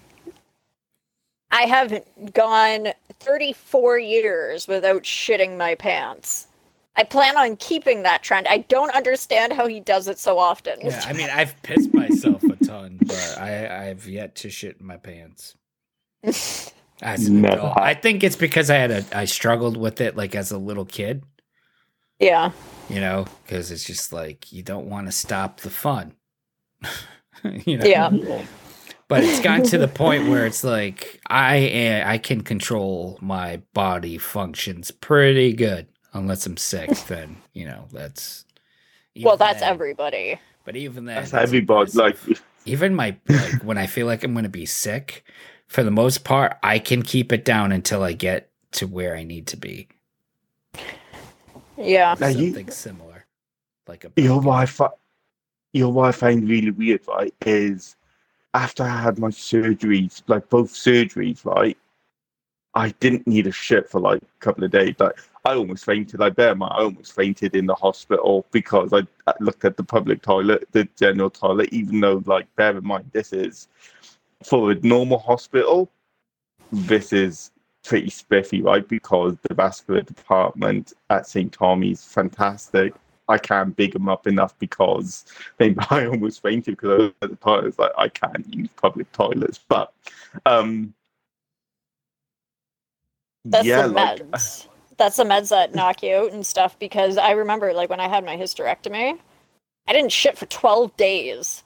I have gone 34 years without shitting my pants. I plan on keeping that trend. I don't understand how he does it so often. Yeah, I mean, I've pissed myself a ton, but I, I've yet to shit in my pants. As an adult. I think it's because I had a I struggled with it like as a little kid, yeah. you know, because it's just like you don't want to stop the fun. you know. Yeah. But it's gotten to the point where it's like I eh, I can control my body functions pretty good. Unless I'm sick, then you know that's. Well, that's then- everybody. But even then, That's it's everybody. Like, even my like when I feel like I'm gonna be sick, for the most part, I can keep it down until I get to where I need to be. Yeah. Now you- Something similar, like a you know pumpkin. what uh, I fi- you know what I find really weird, right? Is after I had my surgeries, like both surgeries, right? I didn't need a shit for like a couple of days. Like I almost fainted. I bear in mind, I almost fainted in the hospital because I, I looked at the public toilet, the general toilet. Even though, like, bear in mind, this is for a normal hospital. This is pretty spiffy, right? Because the vascular department at St. Tommy's fantastic. I can't big them up enough because they, I almost fainted because I at the time it's like I can't use public toilets. But um, That's yeah, the like meds. That's the meds that knock you out and stuff. Because I remember, like, when I had my hysterectomy, I didn't shit for 12 days.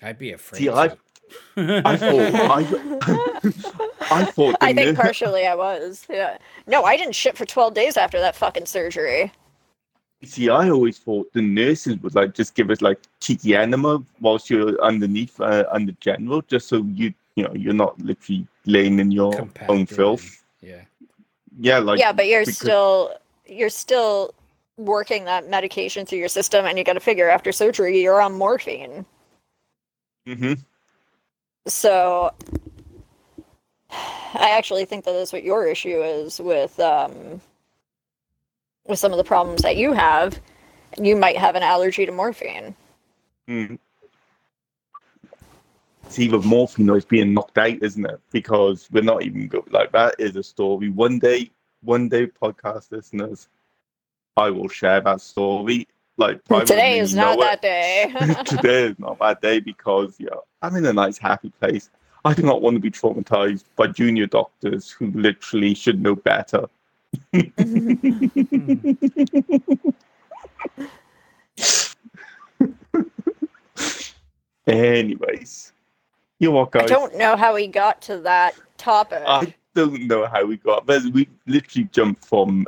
I'd be afraid. See, I- to. I thought I, I thought I think nurse- partially I was. Yeah. No, I didn't shit for 12 days after that fucking surgery. See, I always thought the nurses would like just give us like cheeky enema whilst you're underneath uh, under general, just so you you know you're not literally laying in your own filth. Yeah. Yeah, like yeah, but you're because- still you're still working that medication through your system, and you got to figure after surgery you're on morphine. Mhm. So I actually think that that's what your issue is with um, with some of the problems that you have. You might have an allergy to morphine. Mm. It's either morphine or it's being knocked out, isn't it? Because we're not even good. Like that is a story. One day, one day, podcast listeners, I will share that story. Like Today is not that it. day. Today is not that day because yeah, I'm in a nice happy place. I do not want to be traumatized by junior doctors who literally should know better. Anyways, you're welcome. I don't know how we got to that topic. I don't know how we got, but we literally jumped from.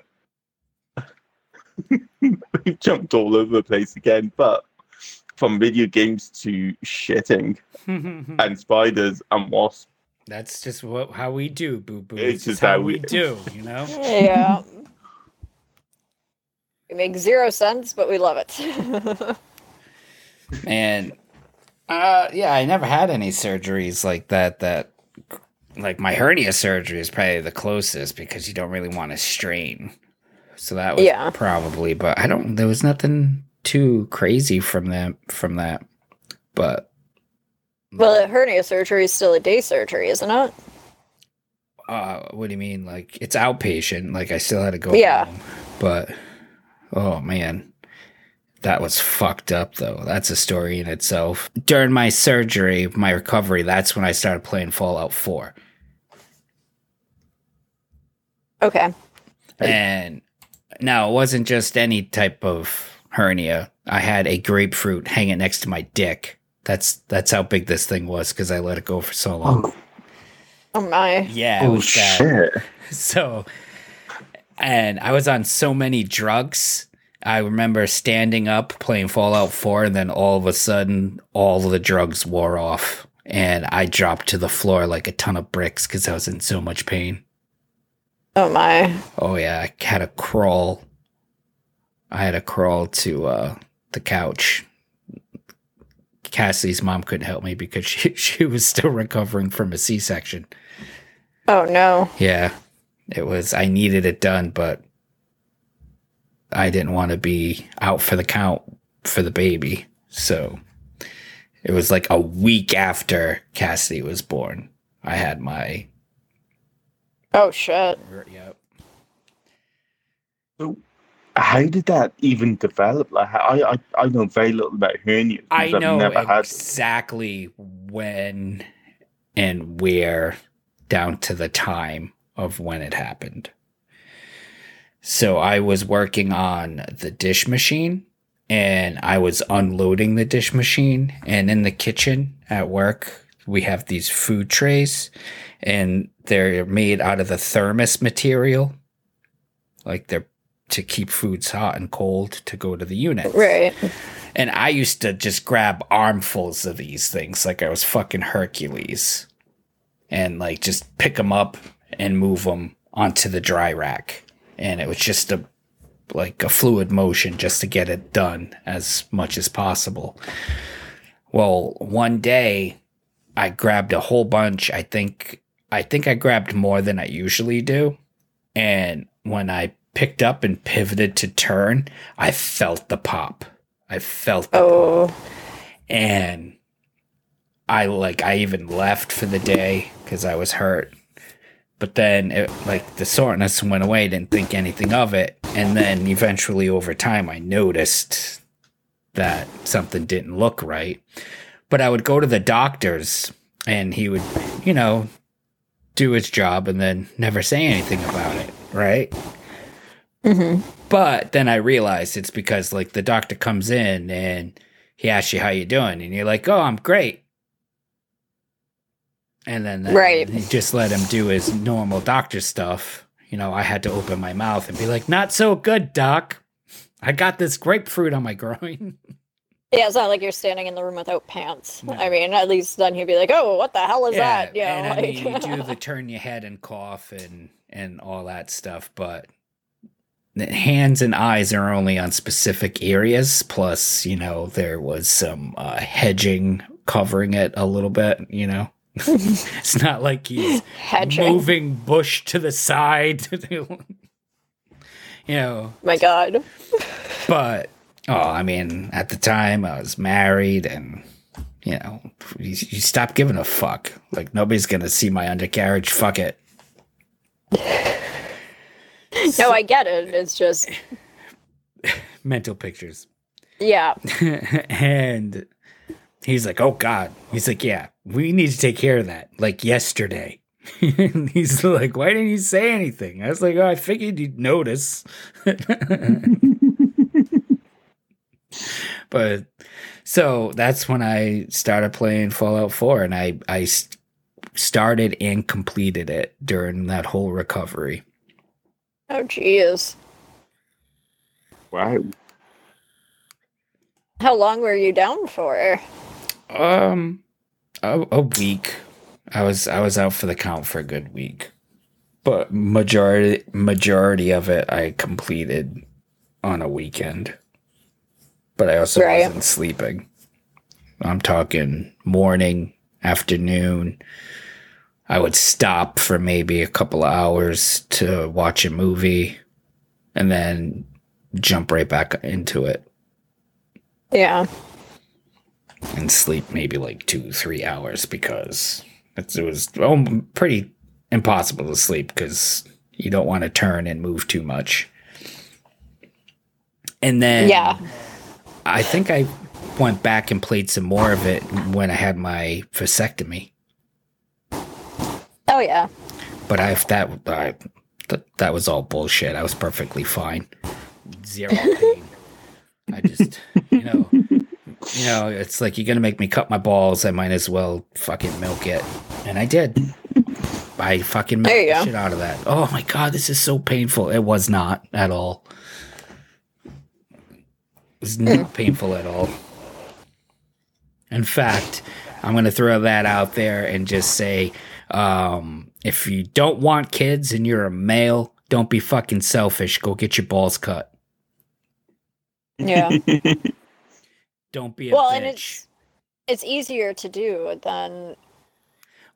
we jumped all over the place again, but from video games to shitting and spiders and wasps. That's just what how we do, boo boo. It's It's just just how how we we- do, you know. yeah. It makes zero sense, but we love it. And uh yeah, I never had any surgeries like that that like my hernia surgery is probably the closest because you don't really want to strain. So that was Yeah. probably but I don't there was nothing too crazy from that from that. But well, a hernia surgery is still a day surgery, isn't it? uh what do you mean like it's outpatient like I still had to go Yeah. home. But oh man. That was fucked up though. That's a story in itself. During my surgery, my recovery, that's when I started playing Fallout 4. Okay. And now it wasn't just any type of hernia. I had a grapefruit hanging next to my dick. That's that's how big this thing was because I let it go for so long. Oh, oh my. Yeah, it oh was bad. shit! So, and I was on so many drugs. I remember standing up playing Fallout 4, and then all of a sudden, all of the drugs wore off. And I dropped to the floor like a ton of bricks because I was in so much pain. Oh my. Oh, yeah. I had to crawl. I had to crawl to uh, the couch. Cassie's mom couldn't help me because she, she was still recovering from a C section. Oh no. Yeah, it was. I needed it done, but I didn't want to be out for the count for the baby. So it was like a week after Cassidy was born. I had my. Oh shit. Yep. So how did that even develop? Like, I I, I know very little about hernias. I because I've know never had. exactly when and where down to the time of when it happened. So I was working on the dish machine and I was unloading the dish machine and in the kitchen at work we have these food trays and they're made out of the thermos material like they're to keep foods hot and cold to go to the unit. Right. And I used to just grab armfuls of these things like I was fucking Hercules and like just pick them up and move them onto the dry rack. And it was just a like a fluid motion just to get it done as much as possible. Well, one day I grabbed a whole bunch. I think I think I grabbed more than I usually do. And when I picked up and pivoted to turn, I felt the pop. I felt the Oh. pop. And I like I even left for the day cuz I was hurt. But then it like the soreness went away, didn't think anything of it. And then eventually over time I noticed that something didn't look right. But I would go to the doctors and he would, you know, do its job and then never say anything about it, right? hmm But then I realized it's because like the doctor comes in and he asks you how you doing and you're like, "Oh, I'm great." And then that- Right. you just let him do his normal doctor stuff. You know, I had to open my mouth and be like, "Not so good, doc. I got this grapefruit on my groin." Yeah, it's not like you're standing in the room without pants. No. I mean, at least then he'd be like, "Oh, what the hell is that?" You know, and I like mean, you do the turn your head and cough and and all that stuff, but hands and eyes are only on specific areas. Plus, you know, there was some uh, hedging covering it a little bit. You know, it's not like he's hedging. moving bush to the side. you know, My God. but oh, I mean, at the time I was married and you know, you, you stop giving a fuck. Like nobody's gonna see my undercarriage. Fuck it. No, I get it. It's just mental pictures. Yeah. and he's like, "Oh God!" He's like, "Yeah, we need to take care of that, like yesterday." and he's like, "Why didn't you say anything?" I was like, "Oh, I figured you'd notice." But so that's when I started playing Fallout 4, and I, I started and completed it during that whole recovery. Oh, jeez. Wow. How long were you down for? Um, a, a week. I was I was out for the count for a good week, but majority majority of it I completed on a weekend. But I also Right. wasn't sleeping. I'm talking morning, afternoon. I would stop for maybe a couple of hours to watch a movie, and then jump right back into it. Yeah. and sleep maybe like two, three hours because it was oh, pretty impossible to sleep because you don't want to turn and move too much. And then Yeah. I think I went back and played some more of it when I had my vasectomy. Oh, yeah. But I that I, th- that was all bullshit. I was perfectly fine, zero pain. I just you know you know it's like you're gonna make me cut my balls. I might as well fucking milk it, and I did. I fucking milked the go. shit out of that. Oh my god, this is so painful. It was not at all. Was not painful at all. In fact, I'm going to throw that out there and just say um, if you don't want kids and you're a male, don't be fucking selfish. Go get your balls cut. Yeah. Don't be a well, bitch. and it's it's easier to do than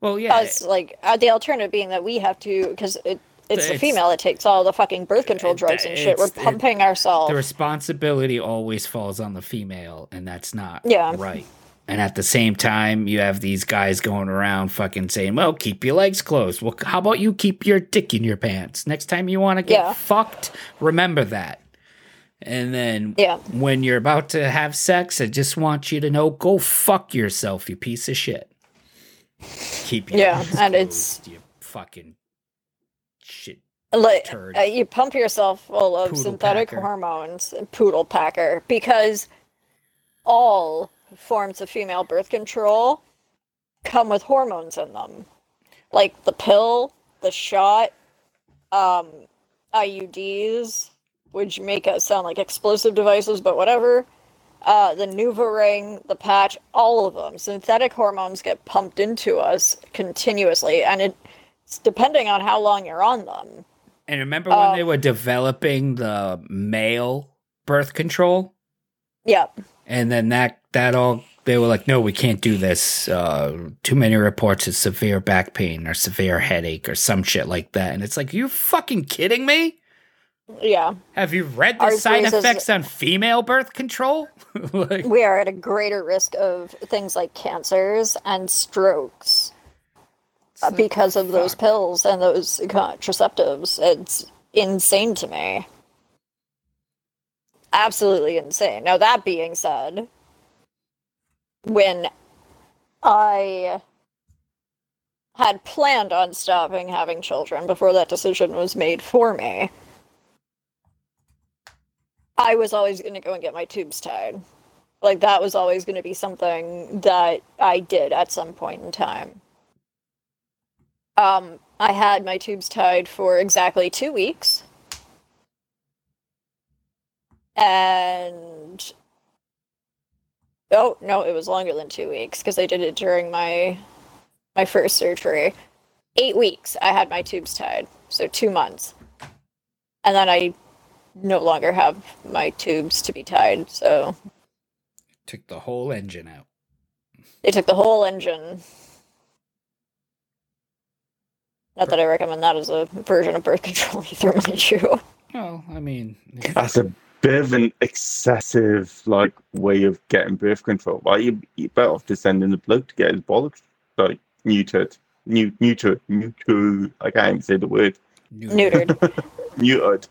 well, yeah. us. Like uh, the alternative being that we have to because it. It's the female that takes all the fucking birth control drugs and shit. We're it's- it- pumping ourselves. the responsibility always falls on the female, and that's not Yeah. right. And at the same time, you have these guys going around fucking saying, "Well, keep your legs closed." Well, how about you keep your dick in your pants? Next time you want to get Yeah. fucked, remember that. And then Yeah. when you're about to have sex, I just want you to know, go fuck yourself, you piece of shit. Keep your Yeah, legs and it's- you fucking. Like uh, you pump yourself full of Poodle synthetic packer. hormones poodle packer because all forms of female birth control come with hormones in them like the pill the shot um iuds which make us sound like explosive devices but whatever uh, the Nuva ring, the patch, all of them. Synthetic hormones get pumped into us continuously, and it's depending on how long you're on them. And remember when they Um, were developing the male birth control? Yep. And then that that all they were like, no, we can't do this. Uh, too many reports of severe back pain or severe headache or some shit like that. And it's like, you fucking kidding me? Yeah. Have you read the Ours side effects on female birth control? like, We are at a greater risk of things like cancers and strokes uh, because of those fuck. pills and those contraceptives. It's insane to me. Absolutely insane. Now, that being said, when I had planned on stopping having children before that decision was made for me, I was always going to go and get my tubes tied. Like, that was always going to be something that I did at some point in time. Um, I had my tubes tied for exactly two weeks. And oh no, it was longer than two weeks because I did it during my my first surgery. Eight weeks I had my tubes tied, so two months, and then I no longer have my tubes to be tied. So took the whole engine out. they took the whole engine. Not that I recommend that as a version of birth control either, mind you. Well, I mean, That's a bit of an excessive like way of getting birth control. Why you you better off just sending the bloke to get his bollocks like neutered, new neutered, neutered. I can't even say the word Neutered. neutered,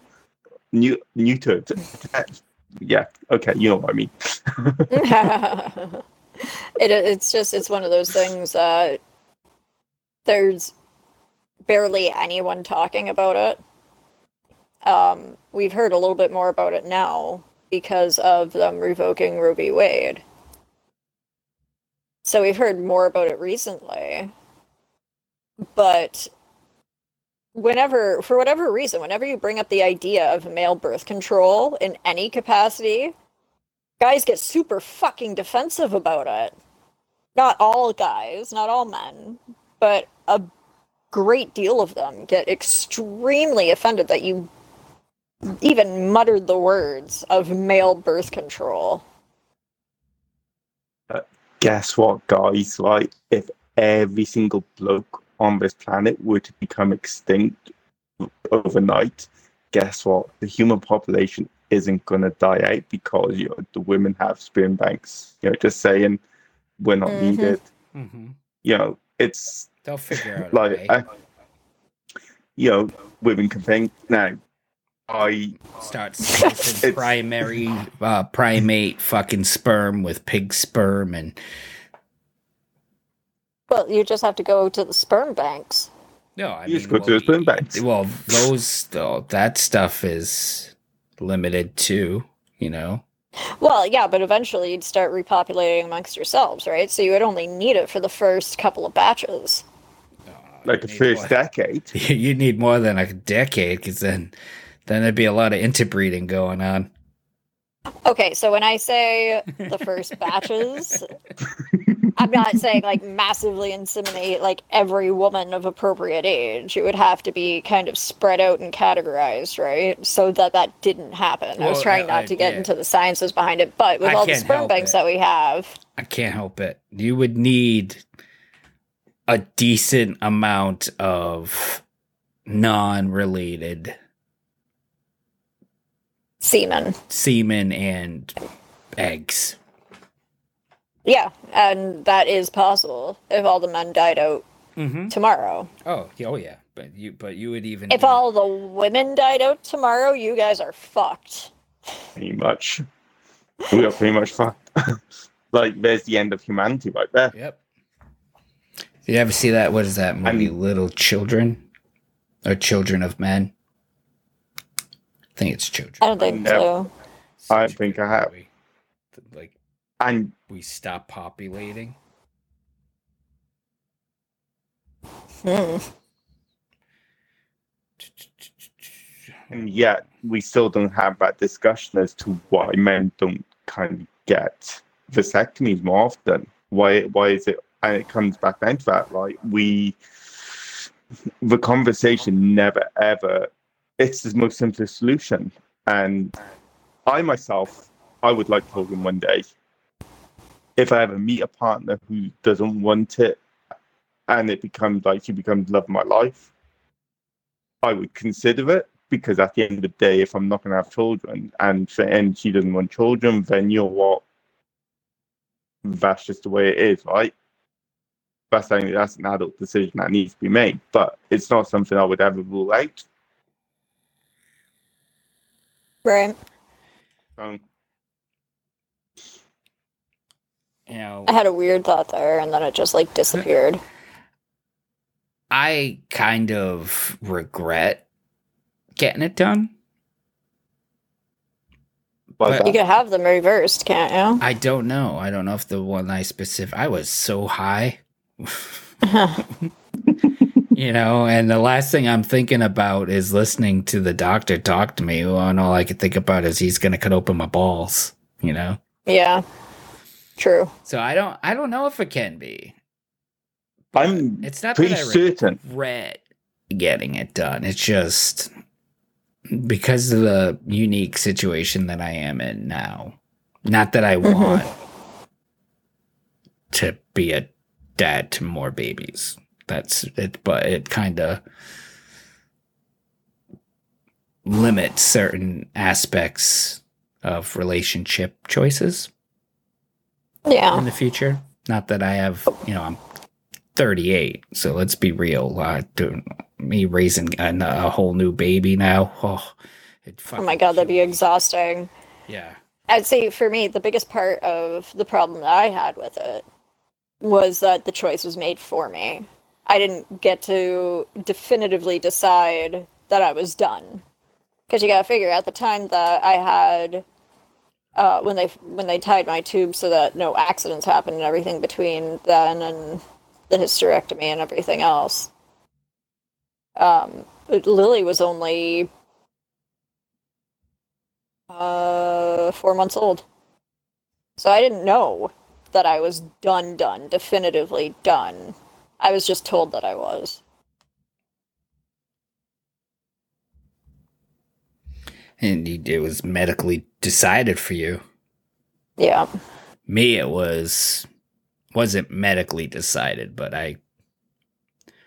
New, neutered. yeah, okay, you know what I mean. it, it's just it's one of those things. Uh, there's barely anyone talking about it. Um, we've heard a little bit more about it now because of them revoking v. Wade. So we've heard more about it recently. But whenever, for whatever reason, whenever you bring up the idea of male birth control in any capacity, guys get super fucking defensive about it. Not all guys, not all men, but a great deal of them get extremely offended that you even muttered the words of male birth control. Uh, guess what, guys? Like, if every single bloke on this planet were to become extinct overnight, guess what? The human population isn't going to die out because you know, the women have sperm banks. You know, just saying we're not Mhm. needed. Mm-hmm. You know, it's They'll figure out. like, a way. I, you know, women can think now. I Start slicing primary uh, primate fucking sperm with pig sperm and Well, you just have to go to the sperm banks. no, I You mean, just go to well, the sperm banks. Well, those though that stuff is limited too. You know, Well, yeah, but eventually you'd start repopulating amongst yourselves, right? So you would only need it for the first couple of batches. Like the first more- decade. You need more than a decade because then then there'd be a lot of interbreeding going on. Okay, so when I say the first batches, I'm not saying like massively inseminate like every woman of appropriate age. It would have to be kind of spread out and categorized, right? So that that didn't happen. I was Well, trying I- not to get yeah. into the sciences behind it, but with I all the sperm help banks it. that we have, I can't help it. You would need a decent amount of non-related semen. semen and eggs. Yeah, and that is possible if all the men died out Mm-hmm. tomorrow. Oh, yeah, oh yeah. But you, but you would even If be- all the women died out tomorrow, you guys are fucked. Pretty much. We are pretty much fucked. like, there's the end of humanity right there. Yep. Did you ever see that? What is that movie? I'm- Little Children, or Children of Men? I think it's Children. I don't think No. so. I Such a think I have. Like And we stop populating. Hmm. and yet we still don't have that discussion as to why men don't kind of get vasectomies more often. Why why is it and it comes back down to that, like we the conversation never ever it's the most simplest solution. And I myself I would like children one day. If I ever meet a partner who doesn't want it and it becomes like she becomes love of my life, I would consider it because at the end of the day, if I'm not going to have children and and she doesn't want children, then you know what? That's just the way it is, right? That's only that's an adult decision that needs to be made, but it's not something I would ever rule out. Right. So, You know, I had a weird thought there, and then it just like disappeared. I kind of regret getting it done. but You could have them reversed, can't you? I don't know. I don't know if the one I specific. I was so high. You? you know and the last thing i'm thinking about is listening to the doctor talk to me and all i can think about is he's gonna cut open my balls you know yeah. True. so i don't i don't know if it can be I'm it's not pretty that i certain. regret getting it done it's just because of the unique situation that i am in now not that i Mhm. want to be a dad to more babies that's it but it kind of limits certain aspects of relationship choices Yeah. in the future not that i have you know i'm 38 so let's be real uh me raising a, a whole new baby now oh it Oh my god, that'd be exhausting. Yeah. I'd say for me, the biggest part of the problem that I had with it was that the choice was made for me. I didn't get to definitively decide that I was done. Because you gotta figure, at the time that I had, uh, when they when they tied my tube so that no accidents happened and everything between then and the hysterectomy and everything else, um, Lily was only uh, four months old. So I didn't know that I was done, done, definitively done. I was just told that I was. And it was medically decided for you. Yeah. Me, it was wasn't medically decided, but I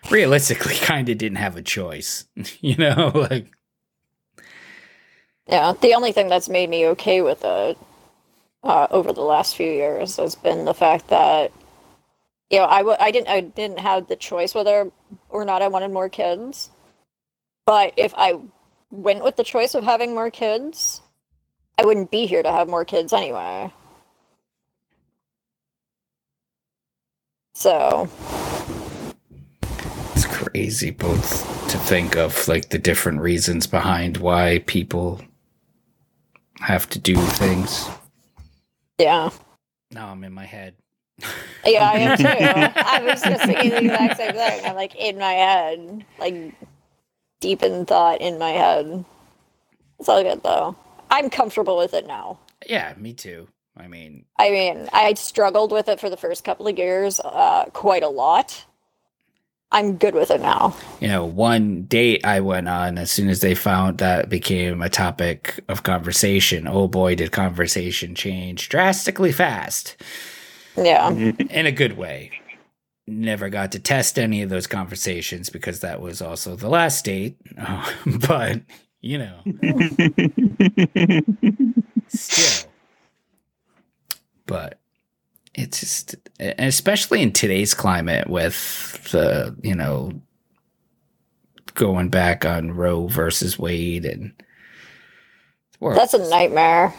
realistically kind of didn't have a choice. you know, like Yeah. The only thing that's made me okay with it uh, over the last few years has been the fact that you know I w- I didn't I didn't have the choice whether or not I wanted more kids. But if I went with the choice of having more kids, I wouldn't be here to have more kids anyway. So, it's crazy both to think of like the different reasons behind why people have to do things. Yeah. Now I'm in my head. Yeah, I am too. I was just thinking the exact same thing. I'm like in my head, like deep in thought in my head. It's all good though. I'm comfortable with it now. Yeah, me too. I mean, I mean, I struggled with it for the first couple of years uh, quite a lot. I'm good with it now. you know, one date I went on as soon as they found that became a topic of conversation. Oh boy, did conversation change drastically fast Yeah. in a good way. Never got to test any of those conversations because that was also the last date. Oh, but, you know, still. But it's just, and especially in today's climate with the, you know, going back on Roe versus Wade and That's a nightmare.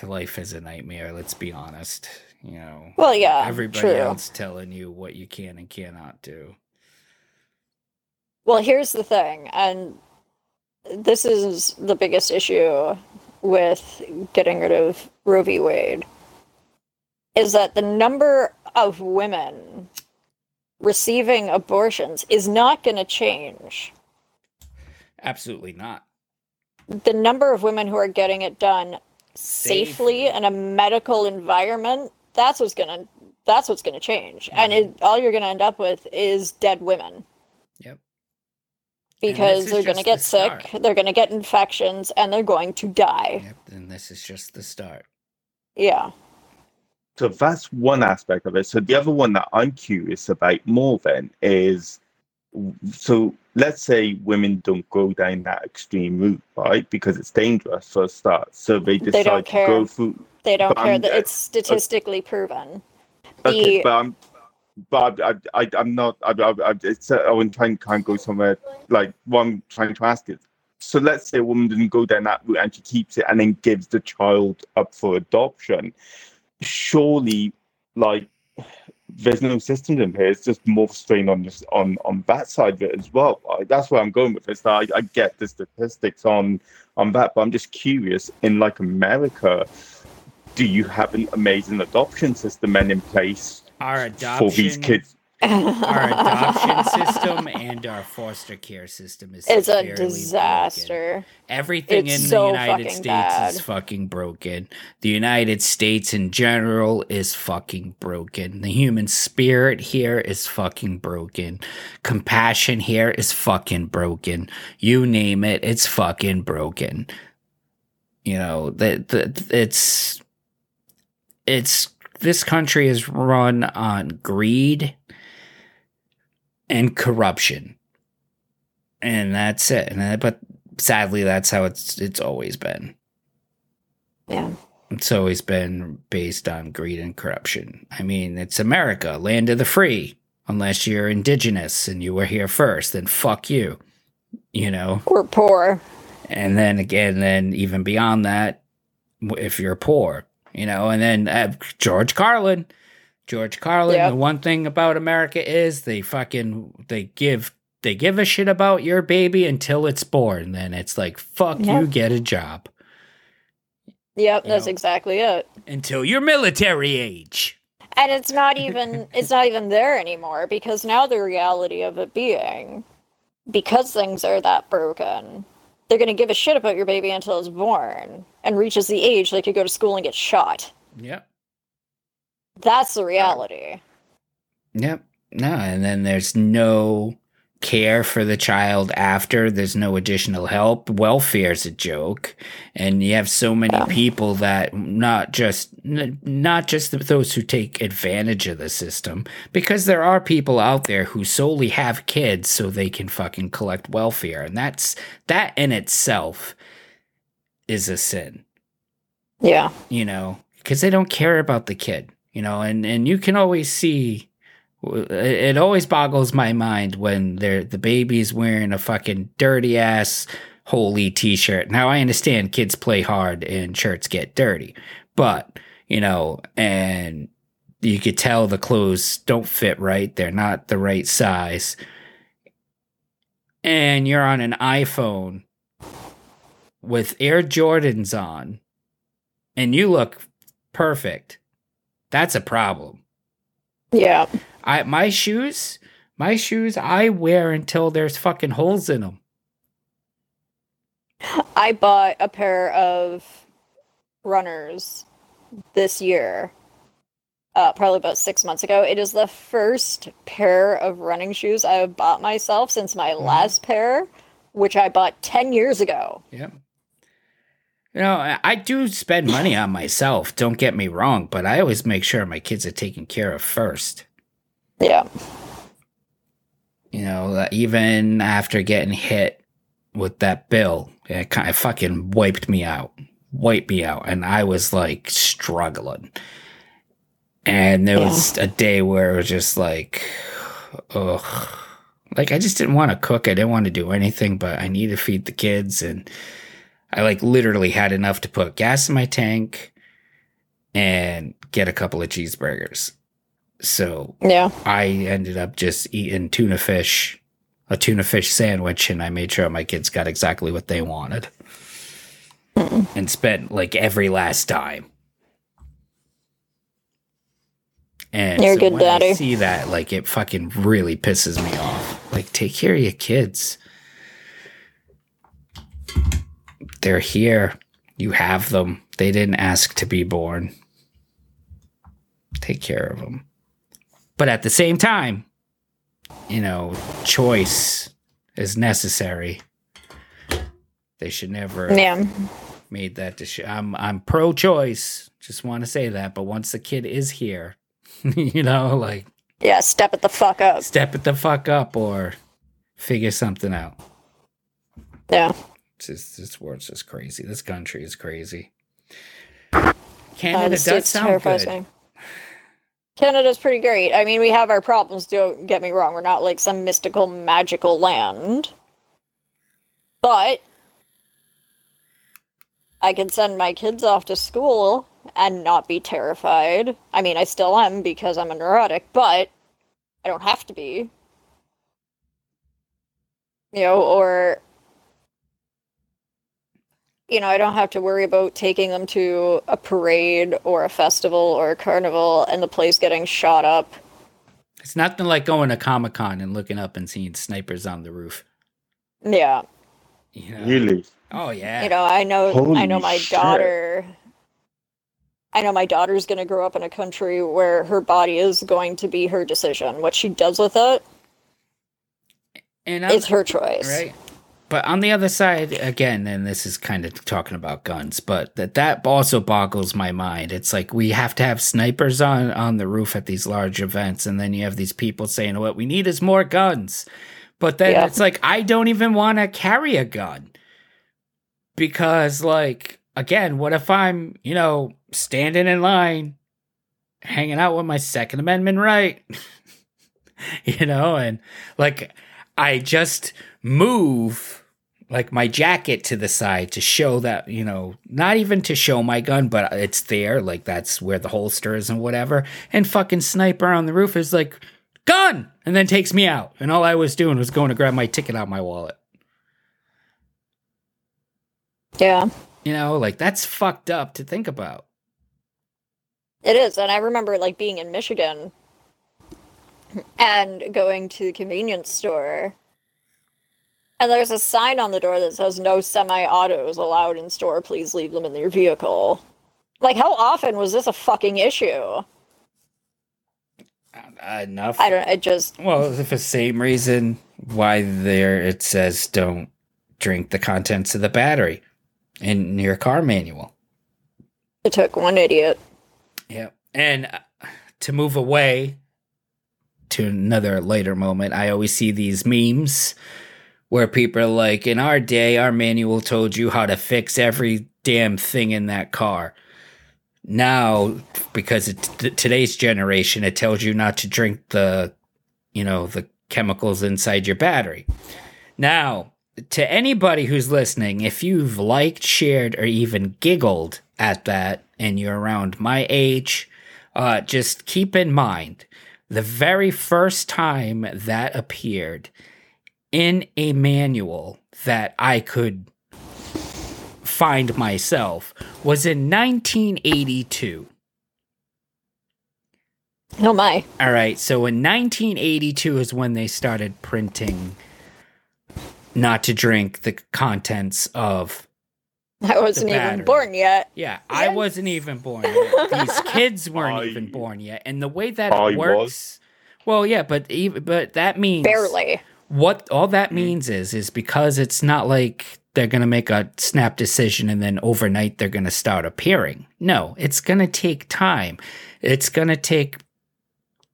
the life is a nightmare. Let's be honest. You know, Well, yeah. everybody true. else telling you what you can and cannot do. Well, here's the thing, and this is the biggest issue with getting rid of Roe v. Wade is that the number of women receiving abortions is not going to change. Absolutely not. The number of women who are getting it done safely Safely. in a medical environment, that's what's going to that's what's going to change. And mm-hmm. it, all you're going to end up with is dead women. Yep. because they're going to get the sick, start. they're going to get infections, and they're going to die. Yep. And this is just the start. Yeah. So that's one aspect of it. So the other one that I'm curious about more then is so let's say women don't go down that extreme route, right? Because it's dangerous for a start. So they They decide don't to care. go through They don't care that it's statistically proven. Okay, The- but I'm, but I, I, I'm not. I, I, I, it's, uh, I want to try and kind of go somewhere. Like what I'm trying to ask is, so let's say a woman doesn't go down that route and she keeps it and then gives the child up for adoption. Surely, like, there's no system in here. It's just more strain on this on on that side of it as well. Right? That's where I'm going with this. I, I get the statistics on on that, but I'm just curious. In like America, do you have an amazing adoption system and in place Our for these kids? Our adoption system, and our foster care system is It's a severely broken. disaster. Everything It's in so the United States bad. is fucking broken. The United States in general is fucking broken. The human spirit here is fucking broken. Compassion here is fucking broken. You name it, it's fucking broken. You know, that it's it's this country is run on greed and corruption. And that's it. And that, but sadly that's how it's it's always been. Yeah. It's always been based on greed and corruption. I mean, it's America, land of the free. Unless you're indigenous and you were here first, then fuck you. You know? We're poor. And then again, then even beyond that, if you're poor, you know. And then uh, George Carlin, George Carlin. Yep. The one thing about America is they fucking they give they give a shit about your baby until it's born. Then it's like fuck you, get a job Yep, You that's know. exactly it. until you're military age. And it's not even it's not even there anymore because now the reality of it being because things are that broken, they're gonna give a shit about your baby until it's born and reaches the age they could go to school and get shot. Yep. That's the reality. Yep. No, and then there's no care for the child after. There's no additional help. Welfare's a joke, and you have so many Yeah. people that not just not just those who take advantage of the system, because there are people out there who solely have kids so they can fucking collect welfare, and that's that in itself is a sin Yeah. you know, because they don't care about the kid, you know, and and you can always see. It always boggles my mind when they're the baby's wearing a fucking dirty ass holy t-shirt. Now I understand kids play hard and shirts get dirty, but you know, and you could tell the clothes don't fit right. They're not the right size. And you're on an iPhone with Air Jordans on and you look perfect. That's a problem. Yeah. I my shoes, my shoes I wear until there's fucking holes in them. I bought a pair of runners this year. Uh, probably about six months ago. It is the first pair of running shoes I have bought myself since my Mhm. last pair, which I bought 10 years ago. Yep. You know, I- do spend money on myself, don't get me wrong, but I always make sure my kids are taken care of first. Yeah. You know, even after getting hit with that bill, it kind of fucking wiped me out, wiped me out, and I was like struggling. And there Yeah. was a day where it was just like, ugh. Like I just didn't want to cook. I didn't want to do anything, but I need to feed the kids, and I like literally had enough to put gas in my tank and get a couple of cheeseburgers. So Yeah. I ended up just eating tuna fish, a tuna fish sandwich, and I made sure my kids got exactly what they wanted and spent like every last dime. And You're a so good when I daddy. see that, like, it fucking really pisses me off. Like, take care of your kids. They're here. You have them. They didn't ask to be born. Take care of them. But at the same time, you know, choice is necessary. They should never Yeah. made that decision. I'm I'm pro-choice. Just want to say that. But once the kid is here, you know, like Yeah. Step it the fuck up. step it the fuck up or figure something out. Yeah. It's this world's just crazy. This country is crazy. Canada does sound terrifies good. Canada's pretty great. I mean, we have our problems, don't get me wrong. We're not like some mystical, magical land. But I can send my kids off to school and not be terrified. I mean, I still am because I'm a neurotic, but I don't have to be. You know, or you know, I don't have to worry about taking them to a parade or a festival or a carnival and the place getting shot up. It's nothing like going to Comic Con and looking up and seeing snipers on the roof. Yeah. You know? Really? Oh yeah. You know, I know Holy I know my shit. daughter I know my daughter's going to grow up in a country where her body is going to be her decision. What she does with it and is her choice. right but on the other side again and this is kind of talking about guns but that that also boggles my mind. It's like we have to have snipers on on the roof at these large events and then you have these people saying what we need is more guns. But then Yeah. it's like i don't even want to carry a gun. Because like again what if i'm you know standing in line hanging out with my second amendment right you know and like i just move like my jacket to the side to show that you know not even to show my gun but it's there like that's where the holster is and whatever. And fucking sniper on the roof is like gun! and then takes me out. And all i was doing was going to grab my ticket out of my wallet. Yeah, you know like that's fucked up to think about. It is. And I remember like being in Michigan and going to the convenience store. And there's a sign on the door that says no semi autos allowed in store. Please leave them in your vehicle. Like, how often was this a fucking issue? Uh, enough I don't. It just well for the same reason why there it says don't drink the contents of the battery in your car manual it took one idiot. Yeah. And uh, to move away to another later moment, I always see these memes where people are like, in our day, our manual told you how to fix every damn thing in that car. Now, because today's generation, it tells you not to drink the, you know, the chemicals inside your battery. Now, to anybody who's listening, if you've liked, shared, or even giggled at that and you're around my age, uh, just keep in mind the very first time that appeared in a manual that I could find myself was in 1982. Oh my. All right, so in 1982 is when they started printing not to drink the contents of I wasn't even born yet. Yeah, I wasn't even born yet. These kids weren't I- even born yet. And the way that I it works was. Well, yeah, but even but that means Barely. What all that mm-hmm. means is is because it's not like they're going to make a snap decision and then overnight they're going to start appearing. No, it's going to take time. It's going to take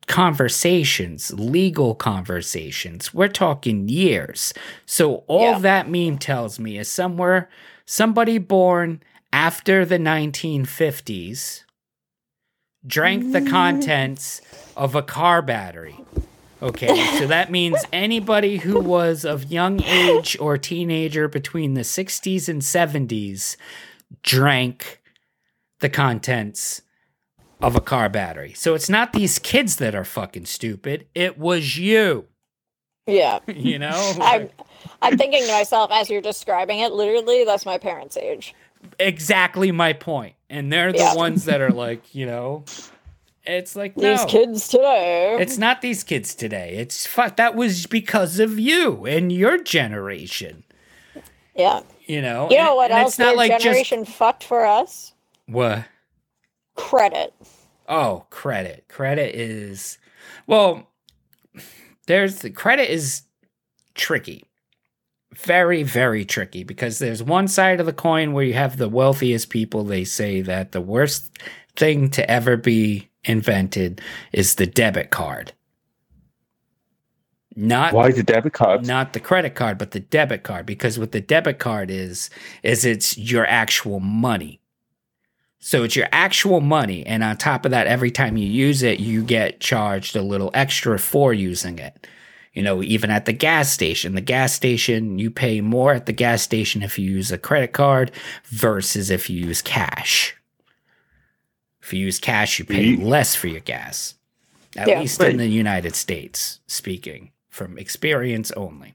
conversations, legal conversations. We're talking years. So all Yeah. that meme tells me is somewhere somebody born after the 1950s drank the mm-hmm. contents of a car battery. Okay, so that means anybody who was of young age or teenager between the 60s and 70s drank the contents of a car battery. So it's not these kids that are fucking stupid. It was you, Yeah. you know? I'm I'm thinking to myself as you're describing it, literally, that's my parents' age. exactly my point. And they're the Yeah. ones that are like, you know, it's like These no. kids today. It's not these kids today. It's fuck. That was because of you and your generation. yeah. You know. You know And- what and else It's not like generation fucked for us? what. Credit. Oh, credit. Credit is well. There's the credit is tricky. Very, very tricky because there's one side of the coin where you have the wealthiest people. They say that the worst thing to ever be invented is the debit card. Not Why the debit card? not the credit card but the debit card because what the debit card is is it's your actual money so it's your actual money and on top of that every time you use it you get charged a little extra for using it you know even at the gas station the gas station you pay more at the gas station if you use a credit card versus if you use cash if you use cash you pay Ye- less for your gas at Yeah. least in the united states speaking from experience only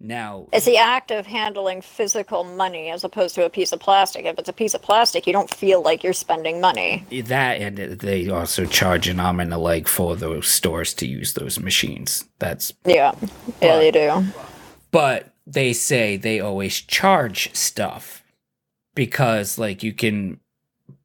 now It's the act of handling physical money as opposed to a piece of plastic. If it's a piece of plastic, you don't feel like you're spending money. that and they also charge an arm and a leg for those stores to use those machines that's Yeah. Yeah, they do. but they say they always charge stuff because like you can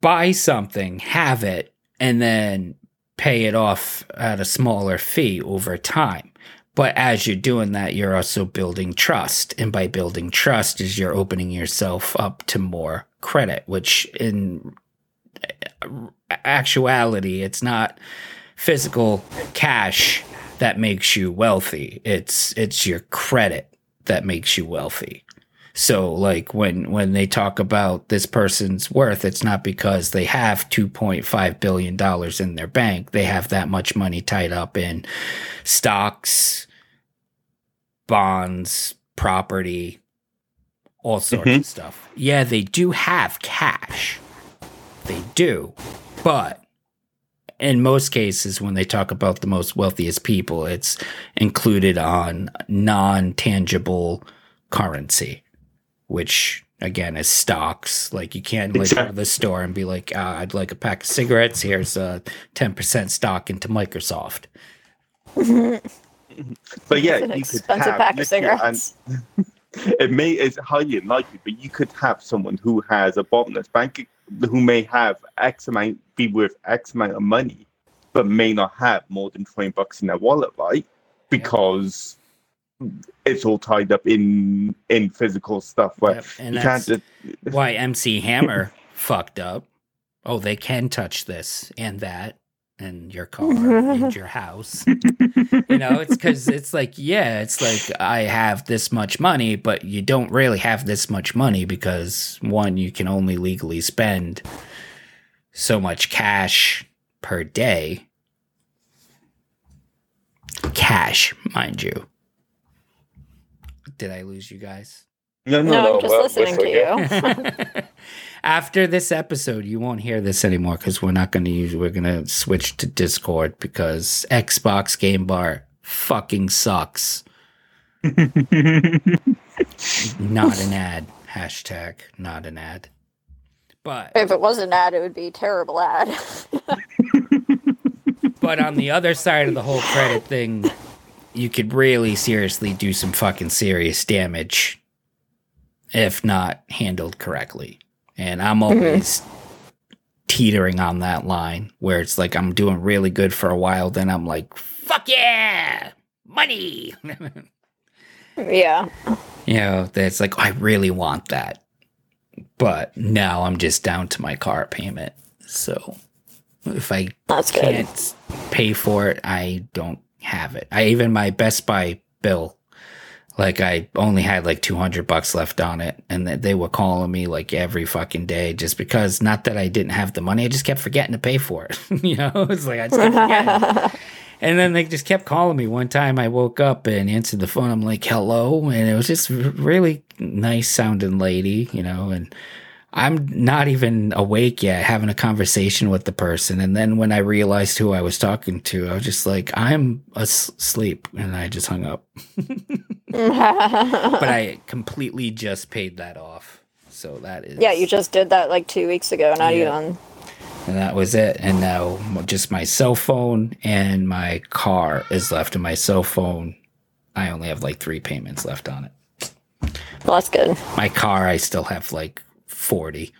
buy something have it and then pay it off at a smaller fee over time. But as you're doing that you're also building trust. And by building trust is you're opening yourself up to more credit which in actuality it's not physical cash that makes you wealthy. It's it's your credit that makes you wealthy so like when when they talk about this person's worth it's not because they have 2.5 billion dollars in their bank they have that much money tied up in stocks bonds property all sorts Mhm. of stuff. Yeah, they do have cash. They do. But in most cases, when they talk about the most wealthiest people, it's included on non tangible currency, which again is stocks. Like you can't like go to the store and be like, ah, I'd like a pack of cigarettes. Here's a 10% stock into Microsoft. But yeah, It's an you could expensive have pack of literally- and cigarettes. it may it's highly unlikely, but you could have someone who has a bottomless bank who may have X amount be worth X amount of money, but may not have more than twenty bucks in their wallet, right? Because it's all tied up in in physical stuff where Yep, and you can't just why MC Hammer fucked up. Oh, they can touch this and that and your car and your house. You know, it's because it's like, yeah, it's like I have this much money, but you don't really have this much money because one, you can only legally spend so much cash per day. Cash, mind you. Did I lose you guys? no, No, I'm just we're- we're listening to you. After this episode, you won't hear this anymore because we're not going to use. We're going to switch to Discord because Xbox Game Bar fucking sucks. Not an ad. Hashtag not an ad. But If it was an ad, it would be a terrible ad. but on the other side of the whole credit thing, you could really seriously do some fucking serious damage if not handled correctly. And I'm mhm. always teetering on that line where it's like I'm doing really good for a while, then I'm like, fuck yeah, money. yeah. you know, that's like, I really want that. But now I'm just down to my car payment. So if I That's can't pay for it, I don't have it. I even my Best Buy bill, like I only had like 200 bucks left on it. And they were calling me like every fucking day just because not that I didn't have the money, I just kept forgetting to pay for it. you know, it's like I just kept forgetting. And then they just kept calling me. One time I woke up and answered the phone. I'm like, hello. And it was just really nice sounding lady, you know, and I'm not even awake yet having a conversation with the person. And then when I realized who I was talking to, I was just like, I'm asleep. And I just hung up. But I completely just paid that off. So that is. yeah, you just did that like two weeks ago, not Yeah. even. And that was it. And now just my cell phone and my car is left. And my cell phone, I only have like three payments left on it. Well, that's good. My car, I still have like 40.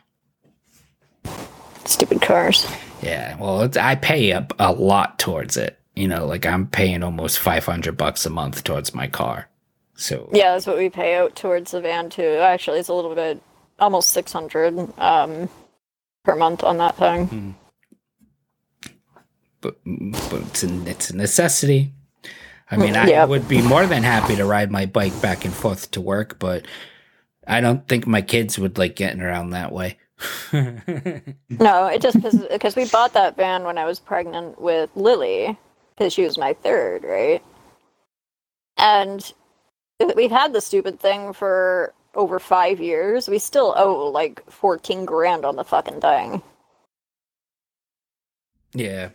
Stupid cars. Yeah. Well, it's, I pay a, a lot towards it. You know, like I'm paying almost 500 bucks a month towards my car. So, Yeah, that's what we pay out towards the van too. Actually, it's a little bit, almost six hundred um, per month on that thing. but, but it's, a, it's a necessity. I mean, I Yep. would be more than happy to ride my bike back and forth to work, but I don't think my kids would like getting around that way. No, it just because we bought that van when I was pregnant with Lily, because she was my third, right? And we've had the stupid thing for over five years. We still owe like fourteen grand on the fucking thing. yeah.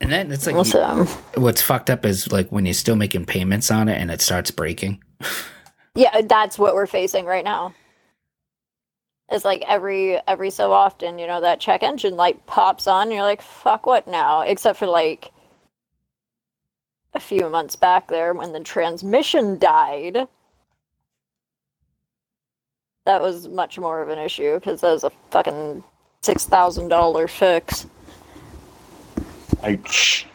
And then it's like, Awesome. what's fucked up is like when you're still making payments on it and it starts breaking. Yeah, that's what we're facing right now. It's like every every so often, you know, that check engine light pops on, and you're like, "Fuck, what now?" Except for like a few months back there when the transmission died. That was much more of an issue because that was a fucking six thousand dollar fix. Ouch.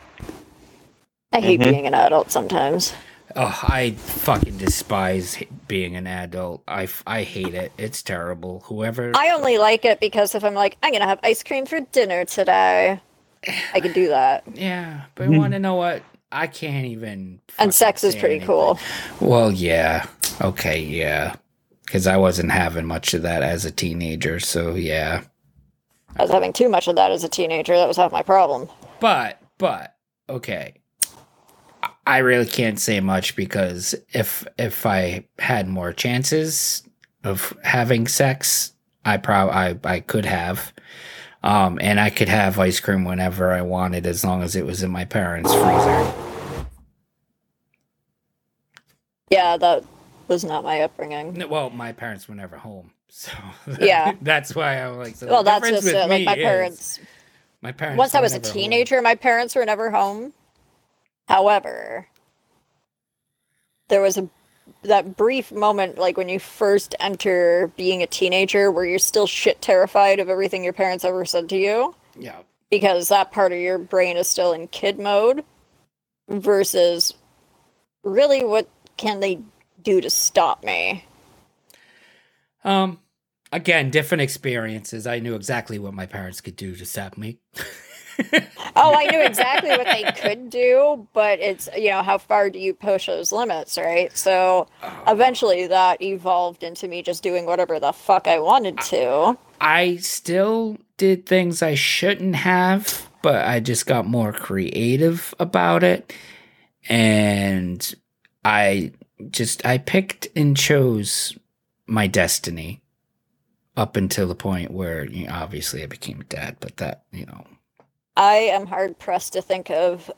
I hate Mhm. being an adult sometimes. Oh, I fucking despise being an adult. I, I hate it. It's terrible. Whoever. I only like it because if I'm like, I'm gonna have ice cream for dinner today, I can do that. yeah, but you want to know what? I can't even. Mm-hmm. And sex is pretty anything. cool. Well, yeah. Okay, yeah. Because I wasn't having much of that as a teenager, so yeah. I was having too much of that as a teenager. That was half my problem. But, but, okay. I- I really can't say much because if if I had more chances of having sex, I probably I, I could have. Um, and I could have ice cream whenever I wanted as long as it was in my parents' freezer. Yeah, that was not my upbringing. Well, my parents were never home. So Yeah. that's why I'm like so Well, that's just it. Like my parents. my parents Once I was a never home. teenager, my parents were never home. However, there was a that brief moment, like when you first enter being a teenager, where you're still shit terrified of everything your parents ever said to you, Yeah. because that part of your brain is still in kid mode. Versus, really, what can they do to stop me? Um again, different experiences. I knew exactly what my parents could do to stop me. Oh, I knew exactly what they could do, but it's you know how far do you push those limits, right? So Oh. eventually that evolved into me just doing whatever the fuck I wanted to. I still did things I shouldn't have, but I just got more creative about it. And I just I picked and chose my destiny up until the point where you know, obviously I became a dad, but that, you know, I am hard pressed to think of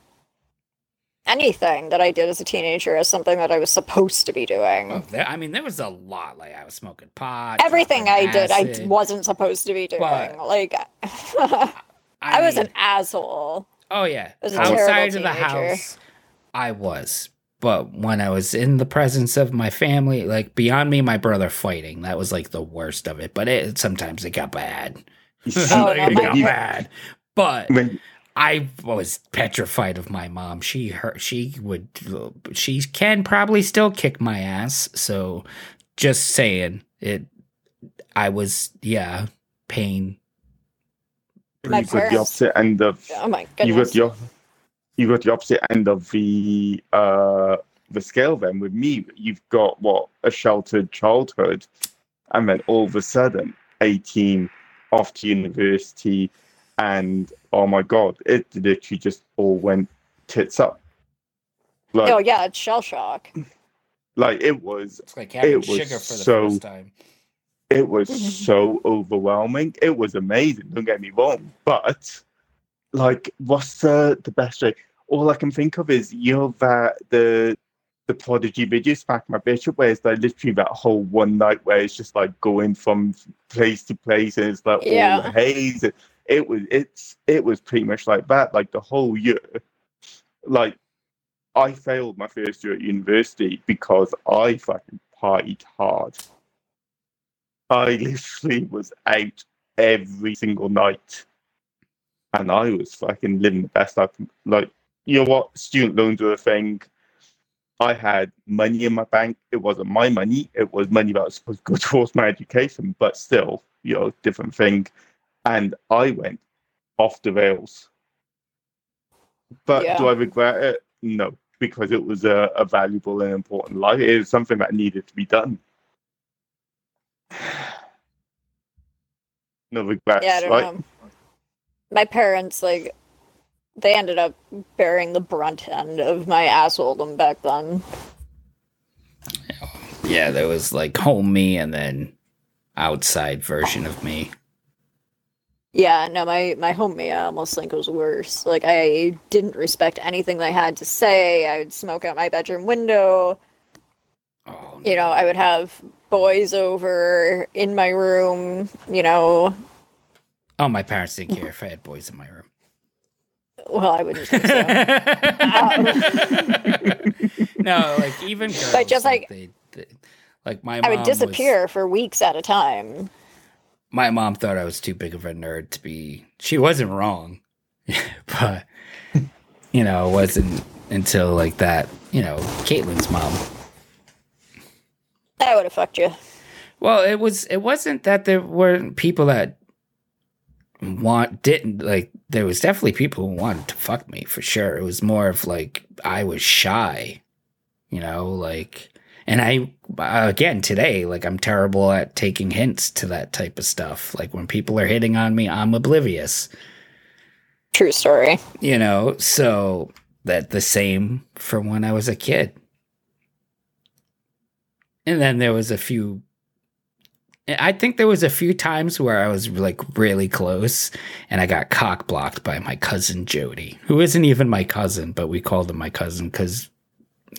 anything that I did as a teenager as something that I was supposed to be doing. oh, there, I mean, there was a lot. Like I was smoking pot. Everything I dropping did, I wasn't supposed to be doing. But- like, I was an asshole. Oh yeah. Outside of the house, I was. But when I was in the presence of my family, like beyond me, my brother fighting, that was like the worst of it. But it sometimes it got bad. Oh, no, it got bad. But When, I was petrified of my mom. She her she would she can probably still kick my ass. So just saying it I was yeah, pain. My you got the opposite end of Oh my you got goodness. the you got the opposite end of the uh the scale then with me you've got what a sheltered childhood and then all of a sudden 18 off to university and oh my god it literally just all went tits up like oh yeah, it's shell shock. like it was It's like having It was sugar for the so- first time. it was so overwhelming. It was amazing. Don't get me wrong, but like, what's the the best way? All I can think of is you know that the the prodigy video Smack My Bitch Up, where it's like literally that whole one night where it's just like going from place to place and it's like all Yeah. the haze. It was it's it was pretty much like that. Like the whole year, like I failed my first year at university because I fucking partied hard. I literally was out every single night. And I was fucking living the best I can. Like, you know what? Student loans were a thing. I had money in my bank. It wasn't my money. It was money that was supposed to go towards my education, but still, you know, different thing. And I went off the rails. But do I regret it? No, because it was a, a valuable and important life. It was something that needed to be done. No regrets, Yeah, I don't right? know. My parents, like, they ended up bearing the brunt end of my assholedom back then. Yeah, there was like home me and then outside version of me. Yeah, no, my my homie I almost think was worse. Like I didn't respect anything they had to say. I would smoke out my bedroom window. Oh, You know, I would have boys over in my room. You know, oh, my parents didn't care if I had boys in my room. well, I wouldn't think so. Um, no, like even girls. But just like- they, they- like my I would was- disappear for weeks at a time. My mom thought I was too big of a nerd to be. She wasn't wrong, but you know, it wasn't until like that. You know, Caitlin's mom. I would have fucked you. Well, it was. It wasn't that there weren't people that want didn't like. There was definitely people who wanted to fuck me for sure. It was more of like I was shy, you know, like. And I, uh, again, today, like I'm terrible at taking hints to that type of stuff. Like when people are hitting on me, I'm oblivious, True story. you know? So that the same from when I was a kid. And then there was a few I think there was a few times where I was like really close and I got cock blocked by my cousin Jody, who isn't even my cousin, but we called him my cousin because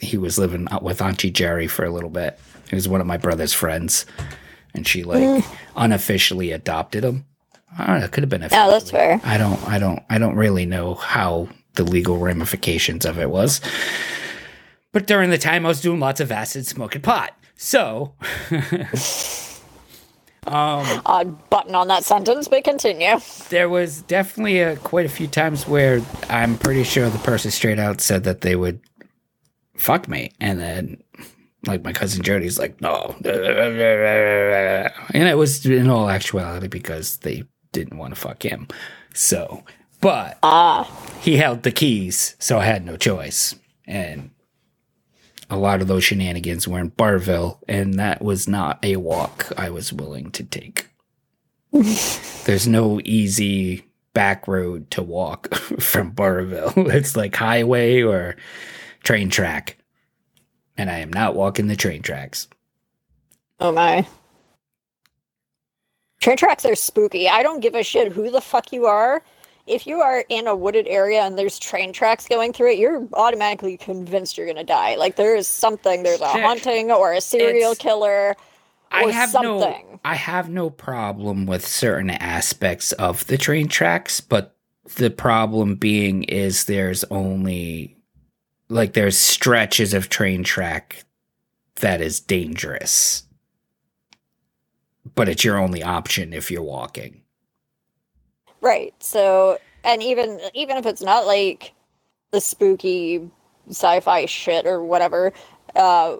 he was living with Auntie Jerry for a little bit. He was one of my brother's friends, and she like Mm. unofficially adopted him. I don't know. It could have been. Yeah, that's fair. I don't. I don't. I don't really know how the legal ramifications of it was. But during the time, I was doing lots of acid, smoking pot. So, um, Odd button on that sentence, but continue. there was definitely a, quite a few times where I'm pretty sure the person straight out said that they would fuck me, and then like my cousin Jody's like, no, and it was in all actuality because they didn't want to fuck him. So, but Ah, he held the keys, so I had no choice, and. A lot of those shenanigans were in Barville, and that was not a walk I was willing to take there's no easy back road to walk from Barville. It's like highway or train track. And I am not walking the train tracks. oh my. Train tracks are spooky. I don't give a shit who the fuck you are. If you are in a wooded area and there's train tracks going through it, you're automatically convinced you're gonna die. Like there is something, there's a haunting or a serial it's- killer. I have no something. I have no problem with certain aspects of the train tracks, but the problem being is there's only like there's stretches of train track that is dangerous. But it's your only option if you're walking. Right. So, and even even if it's not like the spooky sci-fi shit or whatever, uh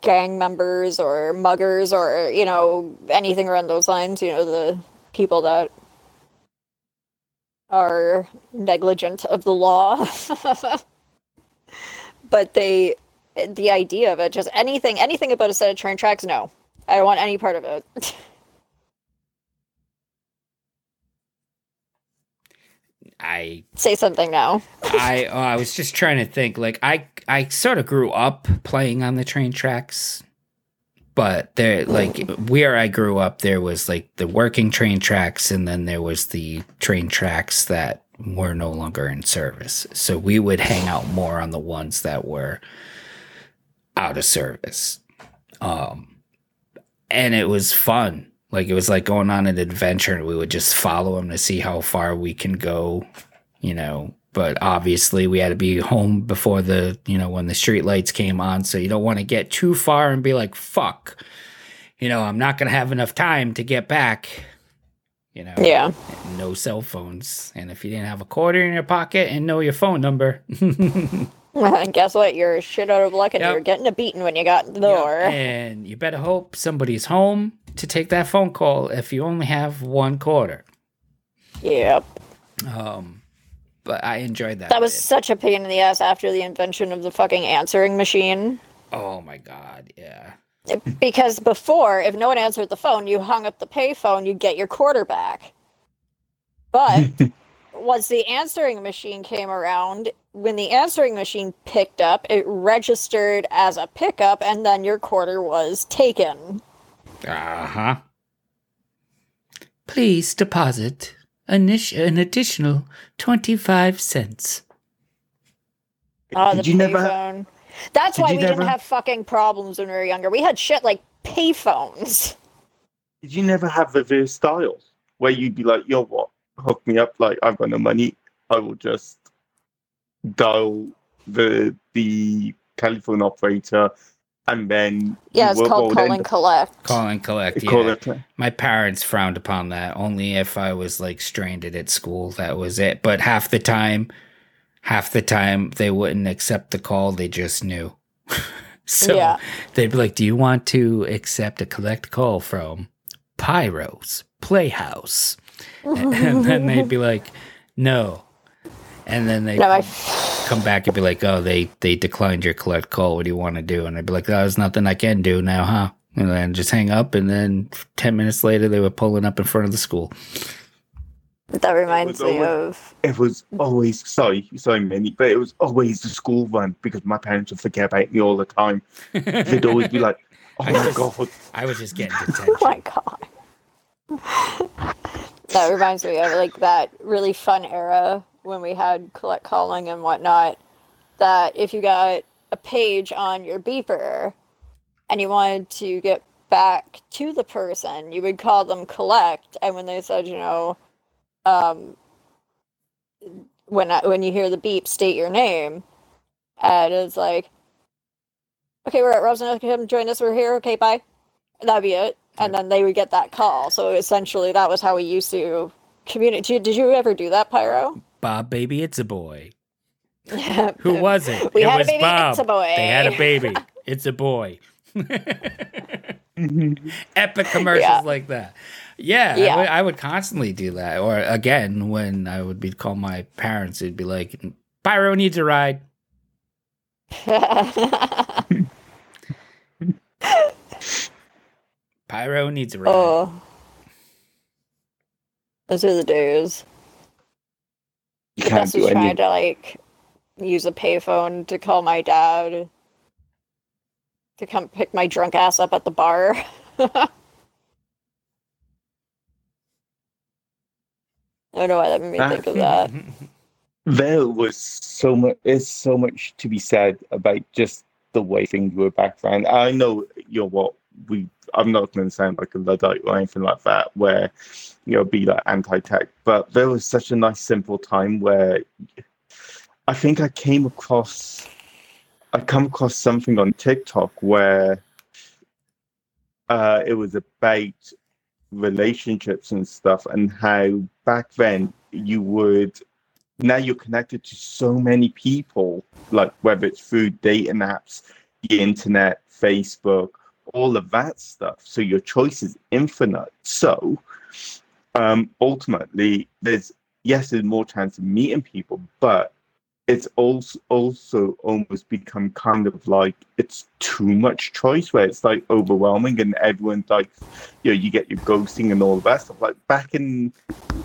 gang members or muggers or you know anything around those lines, you know the people that are negligent of the law. but they the idea of it just anything anything about a set of train tracks no. I don't want any part of it. I Say something now. I oh, I was just trying to think. Like I I sort of grew up playing on the train tracks, but there like where I grew up, there was like the working train tracks, and then there was the train tracks that were no longer in service. So we would hang out more on the ones that were out of service, um, and it was fun. Like it was like going on an adventure, and we would just follow them to see how far we can go you know but obviously we had to be home before the you know when the street lights came on so you don't want to get too far and be like fuck you know i'm not going to have enough time to get back you know Yeah. no cell phones and if you didn't have a quarter in your pocket and know your phone number And guess what? You're shit out of luck and Yep. you're getting a beating when you got in the door. and you better hope somebody's home to take that phone call if you only have one quarter Yep. um but i enjoyed that That was bit. such a pain in the ass after the invention of the fucking answering machine. oh my god yeah Because before, if no one answered the phone, you hung up the payphone, you'd get your quarter back. But once the answering machine came around, when the answering machine picked up, it registered as a pickup, and then your quarter was taken. Uh huh. Please deposit an, an additional 25 cents. Oh, the Did you never? payphone. That's Did why we never- didn't have fucking problems when we were younger. We had shit like payphones. Did you never have reverse dials where you'd be like, "Yo, what? Hook me up. Like I've got no money. I will just dial the the telephone operator, and then Yeah, it's called will call and up- collect. Call and collect. Yeah. Call it. My parents frowned upon that. Only if I was like stranded at school, that was it. But half the time, half the time they wouldn't accept the call. They just knew. so Yeah. they'd be like, "Do you want to accept a collect call from Pyro's Playhouse?" and then they'd be like, "No." And then they No, I, come back and be like, "Oh, they they declined your collect call. What do you want to do?" And I'd be like, "Oh, "There's nothing I can do now, huh?" And then just hang up. And then ten minutes later, they were pulling up in front of the school. That reminds me always- of It was always sorry, sorry, Minnie, but it was always the school run because my parents would forget about me all the time. They'd always be like, "Oh I my just- god, I was just getting detention. Oh detention. my god. that reminds me of like that really fun era when we had collect calling and whatnot. That if you got a page on your beeper and you wanted to get back to the person, you would call them collect, and when they said, you know, um, when I, when you hear the beep, state your name, and it's like, okay, we're at Rosen, come join us, we're here, okay, bye. That'd be it. And then they would get that call. So essentially, that was how we used to communicate. Did, you ever do that, Pyro? Bob, baby, it's a boy. Who was it? We it had a was baby, Bob. it's a boy. They had a baby. It's a boy. Epic commercials Yeah. like that. Yeah, Yeah. I, would, I would constantly do that. Or again, when I would be call my parents, it'd be like, "Pyro needs a ride." Pyro needs a ride. oh. Those are the days. you can't do was trying any." to like use a payphone to call my dad to come pick my drunk ass up at the bar. I don't know why that made me Ah. think of that. There was so much. There's so much to be said about just the way things were back then. I know you're what we. I'm not going to sound like a luddite or anything like that, where you know be like anti-tech. But there was such a nice, simple time where I think I came across. I come across something on TikTok where uh, it was about relationships and stuff, and how back then you would now you're connected to so many people, like whether it's through dating apps, the internet, Facebook, all of that stuff. So your choice is infinite. So um, ultimately, there's yes, there's more chance of meeting people, but it's also also almost become kind of like it's too much choice where it's like overwhelming and everyone's like you know you get your ghosting and all of that stuff like back in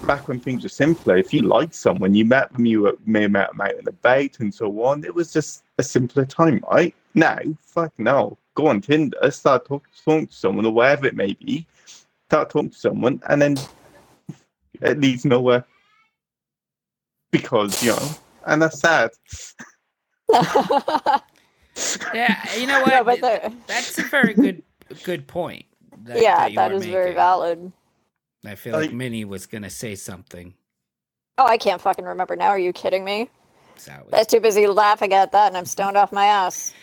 back when things were simpler if you liked someone you met them you may have met them out and about and so on it was just a simpler time right? Now fuck no. Go on tinder start talking to someone or wherever it may be start talking to someone and then it leads nowhere because you know and that's sad yeah, you know what? No, but the- That's a very good good point. that- yeah, you that are is very valid. I feel like Like- Minnie was gonna say something. Oh, I can't fucking remember now. Are you kidding me? So I was too busy laughing at that and I'm stoned off my ass.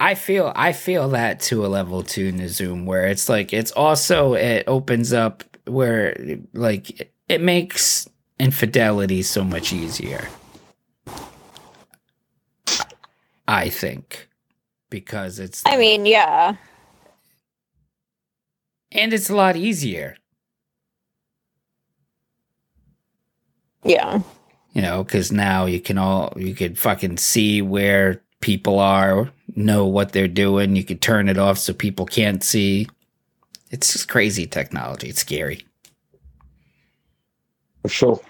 I feel I feel that to a level too in the Zoom where it's like it's also it opens up where like it, it makes infidelity so much easier. I think because it's I mean, yeah. and it's a lot easier. Yeah. you know because now you can all you could fucking see where people are know what they're doing you could turn it off so people can't see it's just crazy technology it's scary for sure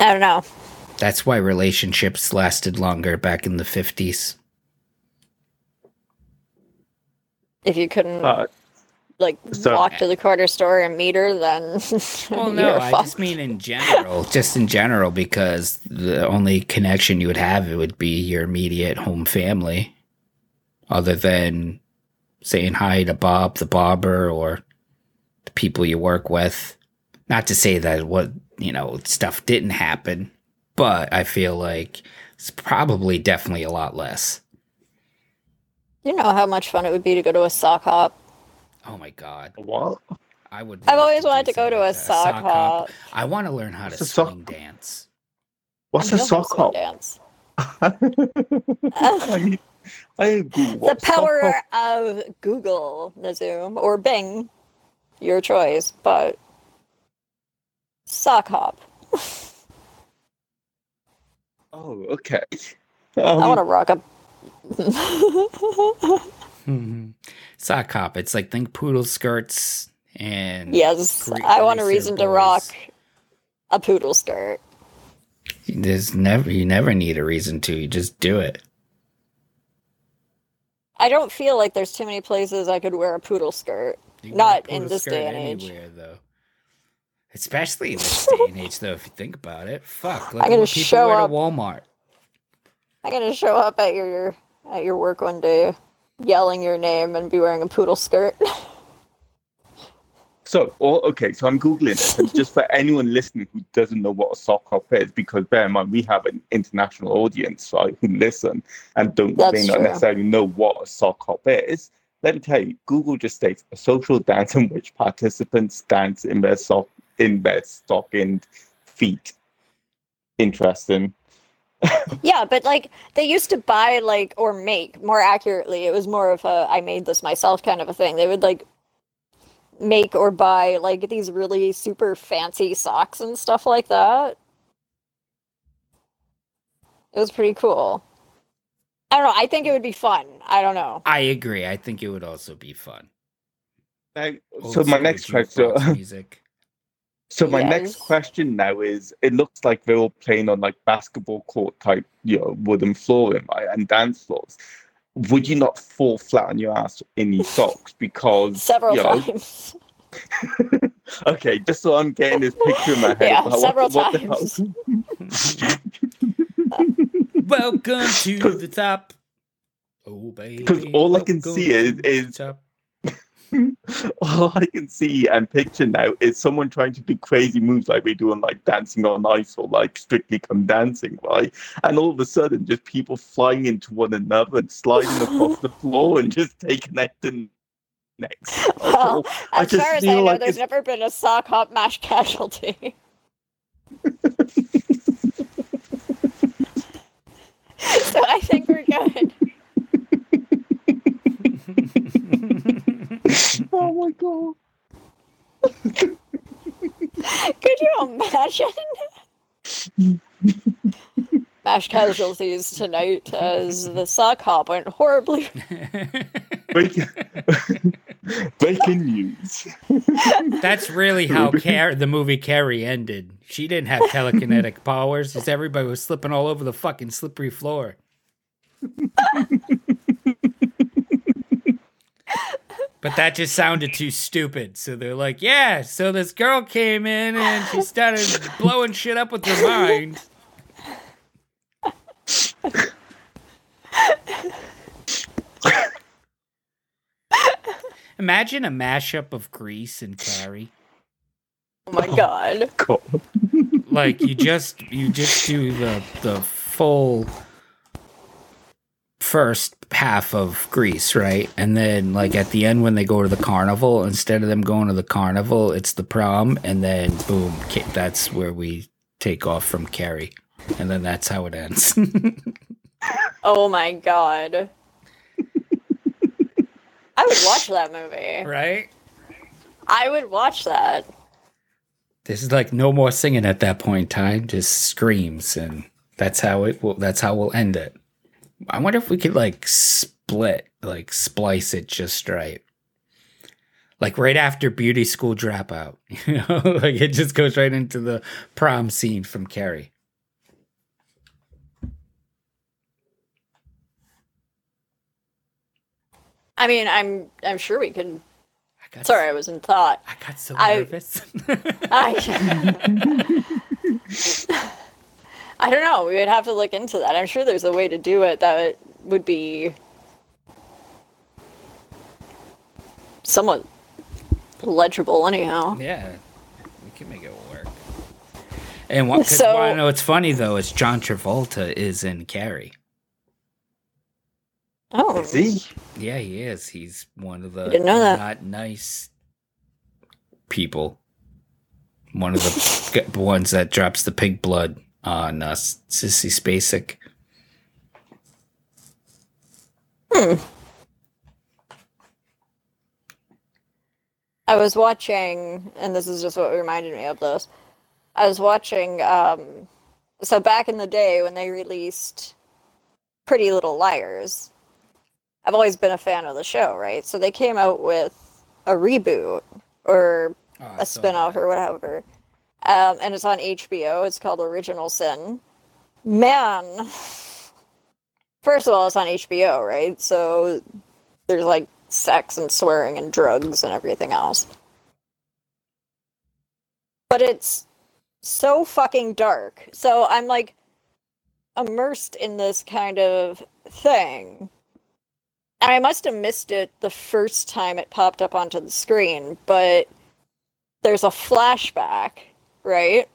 I don't know. That's why relationships lasted longer back in the 50s If you couldn't uh, like so- walk to the corner store and meet her, then well you're no i fucked. just mean in general just in general because the only connection you would have it would be your immediate home family other than saying hi to bob the barber or the people you work with not to say that what you know stuff didn't happen but i feel like it's probably definitely a lot less You know how much fun it would be to go to a sock hop. oh my god what i would I've always do wanted to go to a like that. sock hop. i want to learn how What's to a sock- dance what's I a know sock swing hop Dance. I, I Google the what sock power hop- of Google, the Zoom, or Bing, your choice, but sock hop. oh okay I um, want to rock a. Mhm. Sock hop. It's like think poodle skirts, And Yes, Gre- I want a greaser reason to rock a poodle skirt. There's never you never need a reason to. You just do it. I don't feel like there's too many places I could wear a poodle skirt. You can Not in this skirt day and age. anywhere, though. Especially in this day and age, though, if you think about it. Fuck, look I'm gonna people show wear up- to Walmart. I'm gonna show up at your at your work one day, yelling your name and be wearing a poodle skirt. So, all, okay, so I'm googling it, and just for anyone listening who doesn't know what a sock hop is, because bear in mind we have an international audience, right, who listen and don't That's may not true. necessarily know what a sock hop is. Let me tell you, Google just states a social dance in which participants dance in their sock in their stockinged feet. Interesting. yeah, but like they used to buy like or make more accurately, it was more of a I made this myself kind of a thing. They would like make or buy like these really super fancy socks and stuff like that. It was pretty cool. I don't know. I think it would be fun. I don't know. I agree. I think it would also be fun. Now, Old so my next track, question. music. So my Yes. next question now is: It looks like they're all playing on like basketball court type, you know, wooden flooring, right, and dance floors. Would you not fall flat on your ass in your socks because Several you know, times. Okay, just so I'm getting this picture in my head. Yeah, what- several what times. hell- Welcome to the top. Oh baby. Because all I can see is- is- top. all I can see and picture now is someone trying to do crazy moves like we do on like Dancing on Ice or like Strictly Come Dancing, right? And all of a sudden, just people flying into one another and sliding across the floor and just taking out the next. Well, I as just far as I know, like there's it's- never been a sock hop mash casualty. so I think we're good. oh my god! Could you imagine? Mash casualties tonight as the sock hop went horribly. Breaking, breaking news. That's really how Car- the movie Carrie ended. She didn't have telekinetic powers. Just everybody was slipping all over the fucking slippery floor. But that just sounded too stupid. So they're like, yeah, so this girl came in and she started blowing shit up with her mind. Imagine a mashup of Grease and Carrie. Oh my god. God. like you just you just do the the full first half of Grease, right? And then like at the end when they go to the carnival, instead of them going to the carnival, it's the prom, and then boom, that's where we take off from Carrie, and then that's how it ends. Oh my god. I would watch that movie. right? I would watch that. This is like no more singing at that point in time, just screams, and that's how it will. That's how we'll end it. I wonder if we could like split, like splice it just right, like right after beauty school dropout. You know, like it just goes right into the prom scene from Carrie. I mean, I'm I'm sure we could. I got Sorry, I was in thought. I got so I- nervous. I I don't know. We would have to look into that. I'm sure there's a way to do it that would be somewhat legible, anyhow. yeah, we can make it work. And what? Cause So- wanna know what's funny though is John Travolta is in Carrie. Oh, See? Yeah, he is. He's one of the Didn't know that. not nice people. One of the ones that drops the pig blood on uh, Sissy Spacek. I was watching, and this is just what reminded me of this. I was watching, um, so back in the day when they released Pretty Little Liars, I've always been a fan of the show, right? So they came out with a reboot or Oh, a spin-off or whatever. Um, and it's on HBO. It's called Original Sin. Man, first of all, it's on HBO, right? So there's like sex and swearing and drugs and everything else. But it's so fucking dark. So I'm like immersed in this kind of thing. And I must have missed it the first time it popped up onto the screen, but there's a flashback, right?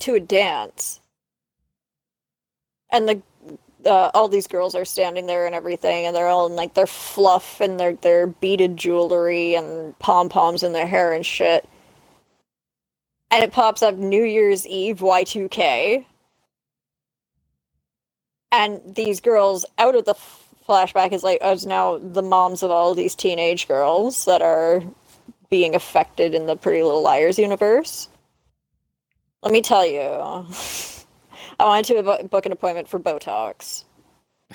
To a dance. And the uh, all these girls are standing there and everything, and they're all in like their fluff and their their beaded jewelry and pom poms in their hair and shit. And it pops up New Year's Eve Y2K. And these girls out of the flashback is like as now the moms of all these teenage girls that are being affected in the Pretty Little Liars universe. Let me tell you, I wanted to book an appointment for Botox.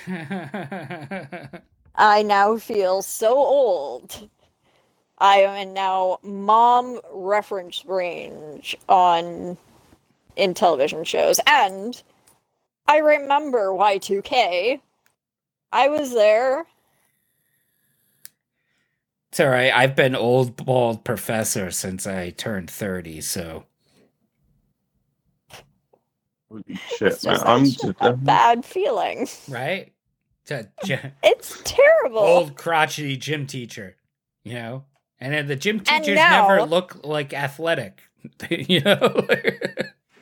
I now feel so old. I am in now mom reference range on in television shows, and I remember Y2K. I was there. It's all right. I've been old bald professor since I turned thirty, so Holy shit, It's man. just I'm just a bad feeling. right. To- j- It's terrible. old crotchety gym teacher, you know. And then the gym teachers now- never look like athletic, you know.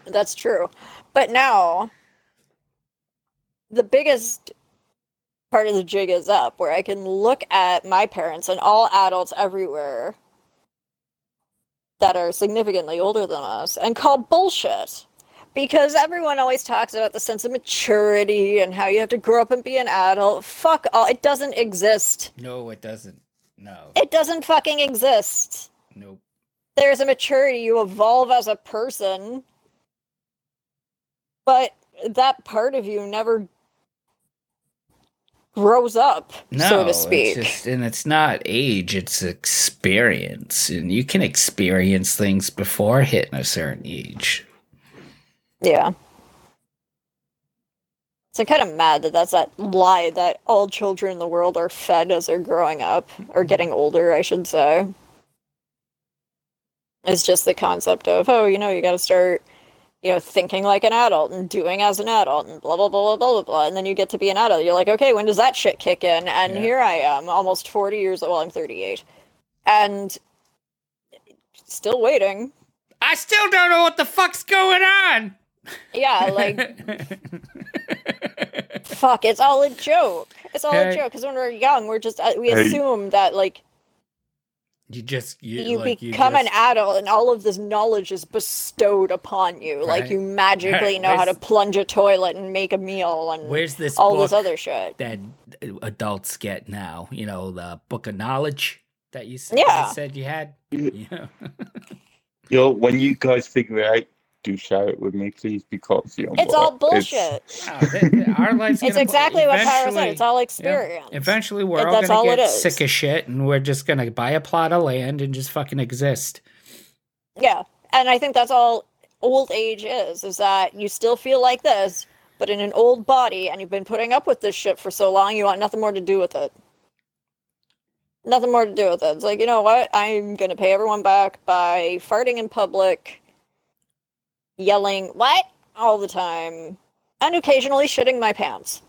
That's true. But now, the biggest part of the jig is up where I can look at my parents and all adults everywhere that are significantly older than us and call bullshit. Because everyone always talks about the sense of maturity and how you have to grow up and be an adult. Fuck all. It doesn't exist. no, it doesn't. No, It doesn't fucking exist. nope. there's a maturity you evolve as a person but that part of you never grows up No, so to speak It's just, and it's not age; it's experience, and you can experience things before hitting a certain age. yeah. So i'm kind of mad that that's that lie that all children in the world are fed as they're growing up or getting older i should say. It's just the concept of oh you know you got to start you know thinking like an adult and doing as an adult and blah blah blah blah blah blah blah and then you get to be an adult you're like okay when does that shit kick in and Yeah. here i am almost 40 years old. well i'm 38 and still waiting I still don't know what the fuck's going on. yeah like fuck it's all a joke it's all a joke because when we're young we're just uh, we Hey. assume that like you just you, you like, become you an adult and all of this knowledge is bestowed upon you like you magically Right. know how to Where's- plunge a toilet and make a meal and Where's this all this other shit that adults get now? You know, the book of knowledge that you said, Yeah. you, said you had. Yeah. Yeah. Yo, when you guys figure it out, do share it with me, please, because you know it's all bullshit. No, th- th- our life's it's exactly what Tyra said. it's all yeah, experience Eventually, we're And all that's gonna all it get is. sick of shit, and we're just gonna buy a plot of land and just fucking exist. yeah and i think that's all old age is is that you still feel like this but in an old body and you've been putting up with this shit for so long you want nothing more to do with it. Nothing more to do with it. It's like you know what? I'm gonna pay everyone back by farting in public yelling what all the time and occasionally shitting my pants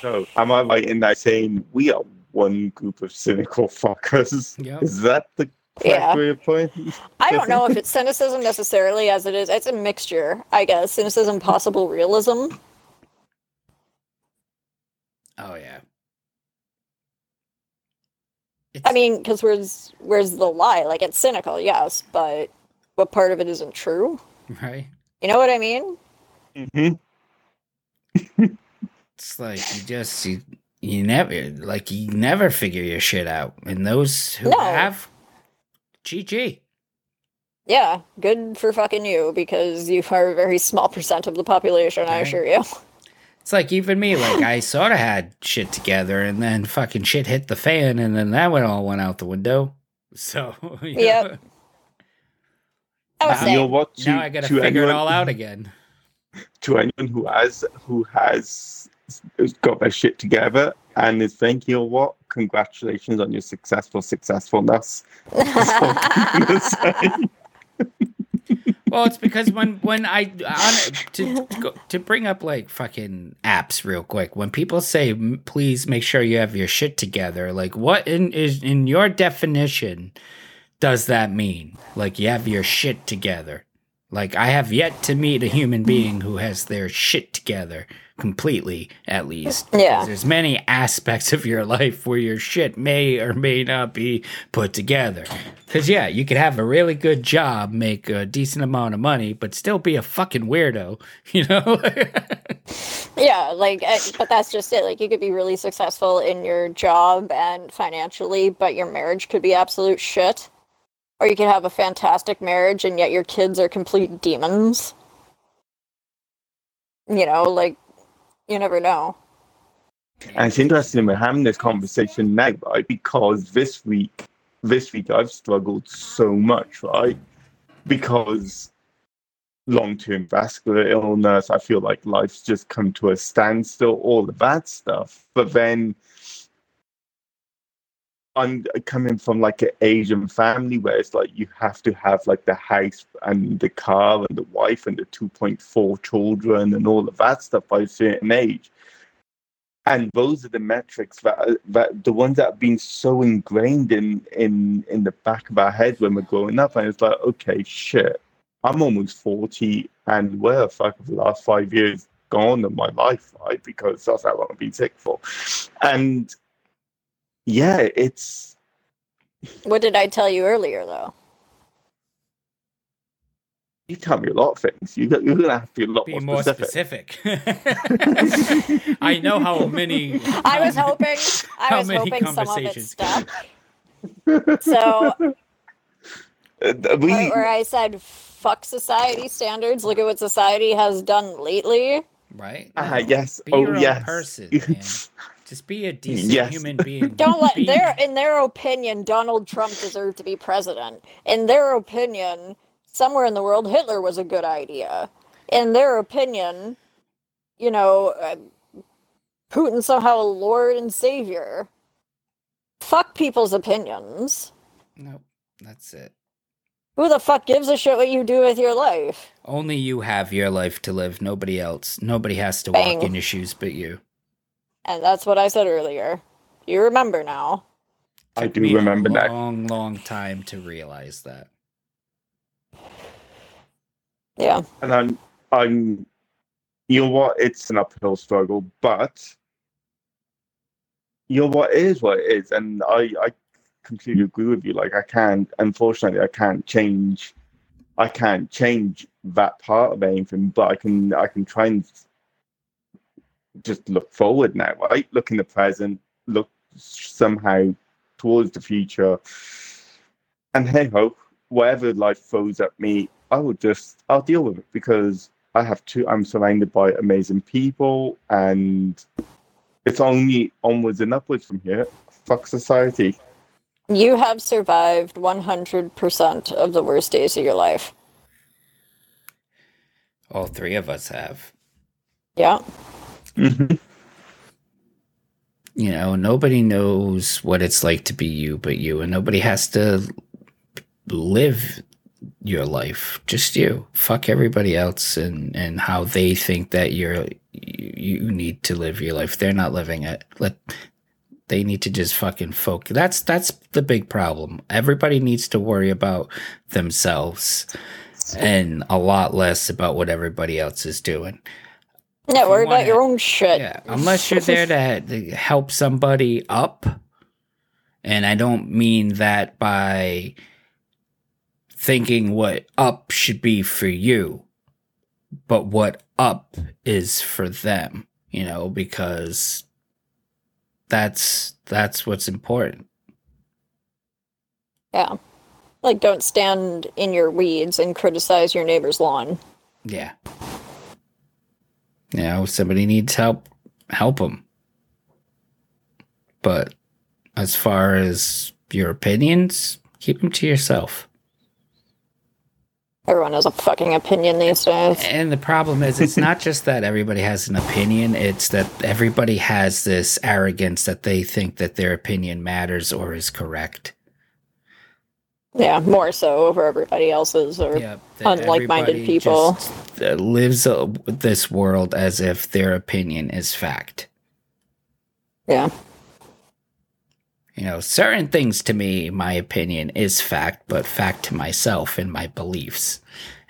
So, I'm I right in that saying we are one group of cynical fuckers? Yep. Is that the correct Yeah. way of putting? I don't know if it's cynicism necessarily as it is. It's a mixture, I guess. Cynicism, possible realism. Oh yeah. I mean, because where's where's the lie? Like it's cynical, yes, but what part of it isn't true? right. You know what I mean? Mm-hmm. It's like you just you, you never like you never figure your shit out, and those who No. have, GG. Yeah, good for fucking you because you are a very small percent of the population. I assure you. It's like even me, like I sort of had shit together, and then fucking shit hit the fan, and then that went all went out the window. So yeah. Yep. Know, I Now- You know what? To, now I gotta to figure it all out again. To anyone who has who has has got their shit together and is thinking, you know what? Congratulations on your successful successfulness. That's all I'm gonna say. Well, it's because when when I on, to to, go, to bring up like fucking apps real quick, when people say please make sure you have your shit together, like what in is in your definition does that mean? Like you have your shit together? Like I have yet to meet a human being who has their shit together completely, at least. Yeah. There's many aspects of your life where your shit may or may not be put together. Cause yeah, you could have a really good job, make a decent amount of money, but still be a fucking weirdo, you know? yeah, like, eh, but that's just it. Like, you could be really successful in your job and financially, but your marriage could be absolute shit. Or you could have a fantastic marriage and yet your kids are complete demons. You know, like, you never know. And it's interesting we're having this conversation now, right? Because this week, this week I've struggled so much, right? Because long-term vascular illness, I feel like life's just come to a standstill, all of that stuff. But then I'm coming from like an Asian family where it's like you have to have like the house and the car and the wife and the 2.4 children and all of that stuff by a certain age. And those are the metrics that that the ones that have been so ingrained in in in the back of our heads when we're growing up. And it's like okay shit i'm almost 40 and where the fuck have the last five years gone in my life right? Because that's how long i've been sick for. And yeah it's What did I tell you earlier, though? you tell me a lot of things you, you're gonna have to be a lot be more more specific, specific. I know how many. I was hoping, I was hoping some of it conversations? stuck. So, Uh, we, where, where I said, fuck society standards, look at what society has done lately. Right? ah, yes Be oh your own yes person, man. Just be a decent Yes. human being. Don't let Be- their in their opinion, Donald Trump deserved to be president. In their opinion, somewhere in the world, Hitler was a good idea. In their opinion, you know, uh, Putin somehow a lord and savior. Fuck people's opinions. Nope. That's it. Who the fuck gives a shit what you do with your life? Only you have your life to live. Nobody else. Nobody has to Bang. walk in your shoes but you. And that's what I said earlier. You remember now. I do remember a that. long, long time to realize that. Yeah. and I'm, I'm, you know what? It's an uphill struggle, but you know what? It is what it is, and I, I completely agree with you. Like I can't, unfortunately, I can't change, I can't change that part of anything, but I can, I can try and just look forward now, right? Look in the present, look somehow towards the future, and hey ho, whatever life throws at me, I will just I'll deal with it because I have to. I'm surrounded by amazing people, and it's only onwards and upwards from here. Fuck society. You have survived 100% of the worst days of your life. All three of us have. Yeah. Mm-hmm. You know, nobody knows what it's like to be you but you, and nobody has to live your life. Just you. Fuck everybody else and and how they think that you're you, you need to live your life. They're not living it. Let they need to just fucking focus. That's that's the big problem. Everybody needs to worry about themselves and a lot less about what everybody else is doing. Yeah, you worry about your own shit. Yeah, unless you're there to, to help somebody up, and I don't mean that by thinking what up should be for you, but what up is for them. You know, because that's that's what's important. Yeah. Like, don't stand in your weeds and criticize your neighbor's lawn. Yeah. You know, somebody needs help, help them. But as far as your opinions, keep them to yourself. Everyone has a fucking opinion these days. And the problem is, it's not just that everybody has an opinion, it's that everybody has this arrogance that they think that their opinion matters or is correct. Yeah, more so over everybody else's or Yeah, unlike-minded people. just, uh, lives uh, this world as if their opinion is fact. yeah. You know, certain things to me, my opinion is fact, but fact to myself and my beliefs.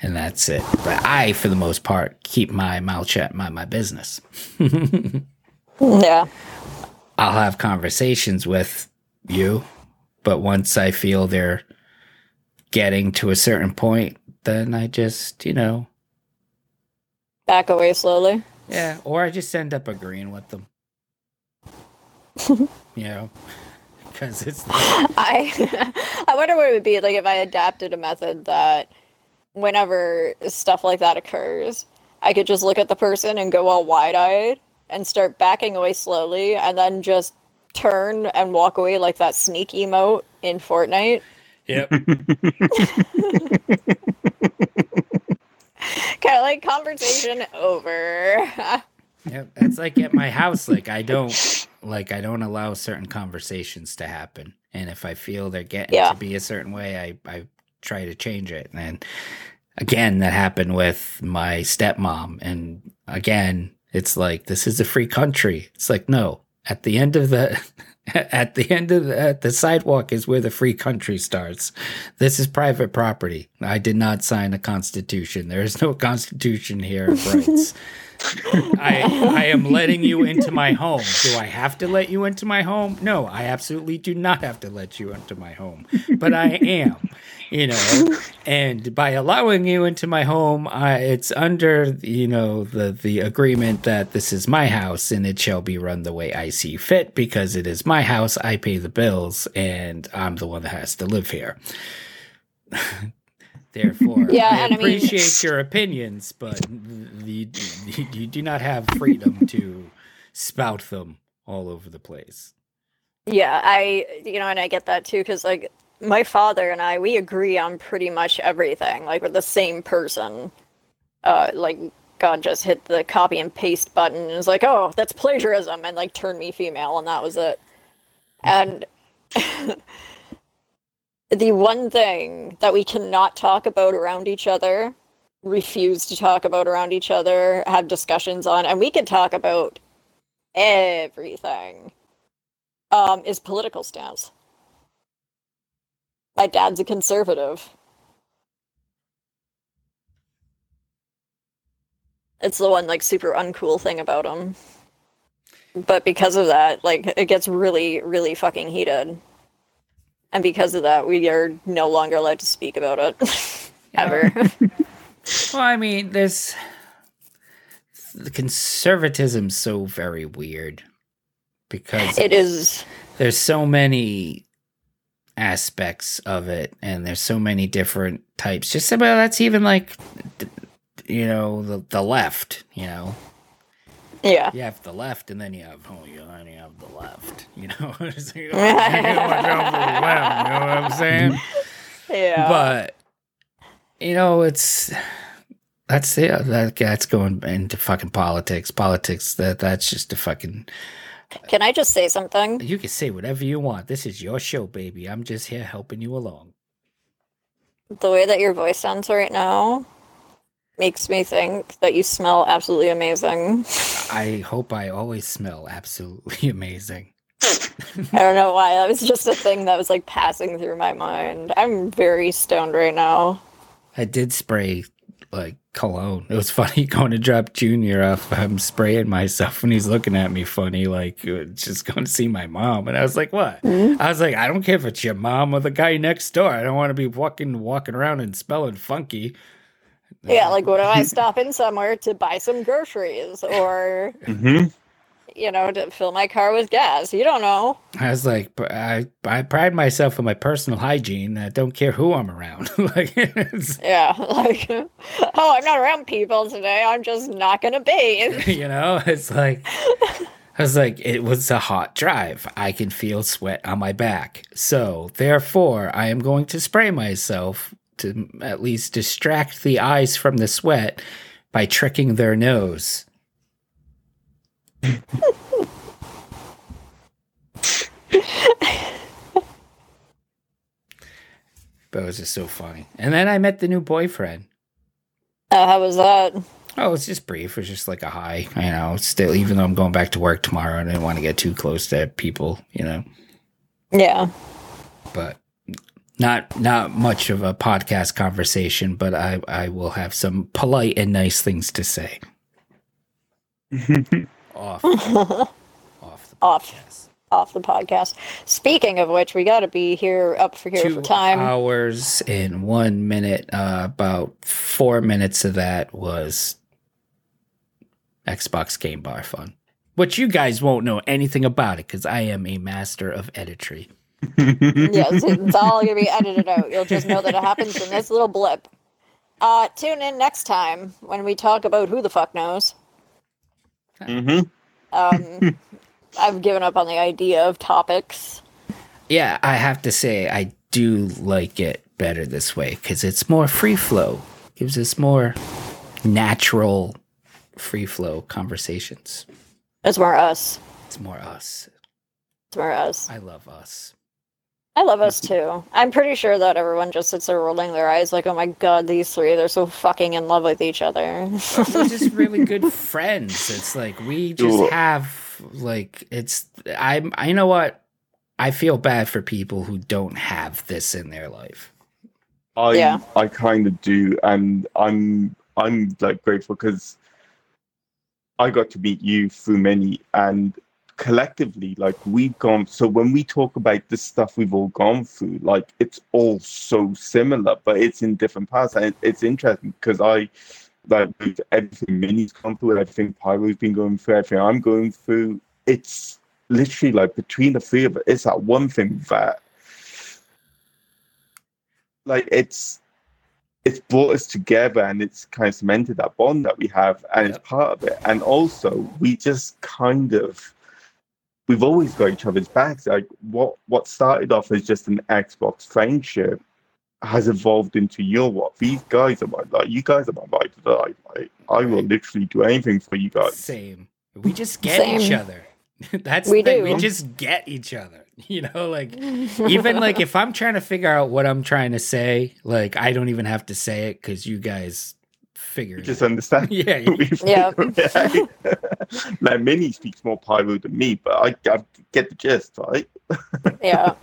And that's it. But I, for the most part, keep my mouth shut mind my business. Yeah. I'll have conversations with you, but once I feel they're getting to a certain point, then I just, you know, Back away slowly. yeah, or I just end up agreeing with them. you know, because it's I I wonder what it would be like if I adapted a method that whenever stuff like that occurs, I could just look at the person and go all wide eyed and start backing away slowly and then just turn and walk away like that sneak emote in Fortnite. Yep. Kind of like conversation over. Yep, it's like at my house. Like I don't like I don't allow certain conversations to happen, and if I feel they're getting Yeah. to be a certain way, I I try to change it. And again, that happened with my stepmom, and again, it's like this is a free country. It's like no, at the end of the at the end of the, at the sidewalk is where the free country starts. This is private property. I did not sign a constitution. There is no constitution here of rights. I I am letting you into my home. Do I have to let you into my home? No, I absolutely do not have to let you into my home. But I am, you know. And by allowing you into my home, I, it's under you know the the agreement that this is my house and it shall be run the way I see fit because it is my house. I pay the bills and I'm the one that has to live here. Therefore, Yeah, I and I mean- appreciate your opinions, but you, you do not have freedom to spout them all over the place. Yeah, I you know, and I get that too because like my father and I we agree on pretty much everything. Like we're the same person. Uh, like God just hit the copy and paste button and was like, "Oh, that's plagiarism," and like turned me female, and that was it. And the one thing that we cannot talk about around each other, refuse to talk about around each other, have discussions on, and we can talk about everything um, is political stance. My dad's a conservative. It's the one like super uncool thing about him. But because of that, like it gets really, really fucking heated. And because of that, we are no longer allowed to speak about it. Ever. Well, I mean, there's the conservatism's so very weird because it is there's so many aspects of it and there's so many different types. Just about that's even like you know the, the left you know? Yeah. you have the left and then you have oh you have the left you know? You don't watch out for the left, you know what i'm saying? Yeah. but you know it's that's yeah that that's going into fucking politics. Politics that that's just a fucking Can I just say something? you can say whatever you want this is your show baby i'm just here helping you along The way that your voice sounds right now makes me think that you smell absolutely amazing. i hope i always smell absolutely amazing I don't know why. That was just a thing that was like passing through my mind. I'm very stoned right now. i did spray like cologne. It was funny going to drop junior off i'm spraying myself and he's looking at me funny like uh, just going to see my mom. And i was like what? I was like, I don't care if it's your mom or the guy next door. I don't want to be walking walking around and smelling funky. Yeah, like what if I stop in somewhere to buy some groceries or hmm you know, to fill my car with gas. You don't know. I was like, I I pride myself on my personal hygiene. I don't care who I'm around. like, Yeah, like, oh, I'm not around people today. I'm just not gonna bathe. you know, it's like I was like, it was a hot drive. I can feel sweat on my back. So, therefore, I am going to spray myself to at least distract the eyes from the sweat by tricking their nose. But it was just so funny. And then I met the new boyfriend. Uh, how was that? Oh, it's just brief. It was just like a high, you know. Still, even though I'm going back to work tomorrow, I didn't want to get too close to people, you know. Yeah. But not not much of a podcast conversation. But I I will have some polite and nice things to say off off the Off. podcast. Off the podcast. Speaking of which, we got to be here up for here Two for time. hours and one minute. Uh, about four minutes of that was Xbox Game Bar fun, which you guys won't know anything about it because I am a master of editry. yes, it's all gonna be edited out. You'll just know that it happens in this little blip. Uh, tune in next time when we talk about who the fuck knows. Hmm Um, I've given up on the idea of topics. Yeah, I have to say I do like it better this way because it's more free flow. Gives us more natural free flow conversations. It's more us. It's more us. It's more us. I love us. I love us too. I'm pretty sure that everyone just sits there rolling their eyes like, oh my god, these three, they're so fucking in love with each other. We're just really good friends. It's like we just have like it's I I know what I feel bad for people who don't have this in their life. I Yeah. I kind of do, and I'm I'm like grateful because I got to meet you through Minnie, and collectively, like we've gone. So when we talk about the stuff we've all gone through, like it's all so similar, but it's in different paths, and it, it's interesting because I like with everything Minnie's gone through, everything Pyro's been going through, everything I'm going through. It's literally like between the three of us, it's that one thing that like it's it's brought us together and it's kind of cemented that bond that we have and Yep. it's part of it and also we just kind of we've always got each other's backs like what what started off as just an xbox friendship has evolved into you know what these guys are my like you guys are my ride or die like i will literally do anything for you guys Same. We just get each other. That's We the thing. do. We just get each other. You know, like even like if I'm trying to figure out what I'm trying to say, like I don't even have to say it because you guys figure you just understand Yeah, you- Yeah. figure it out. like Minnie speaks more pyro than me, but I, I get the gist, right? yeah.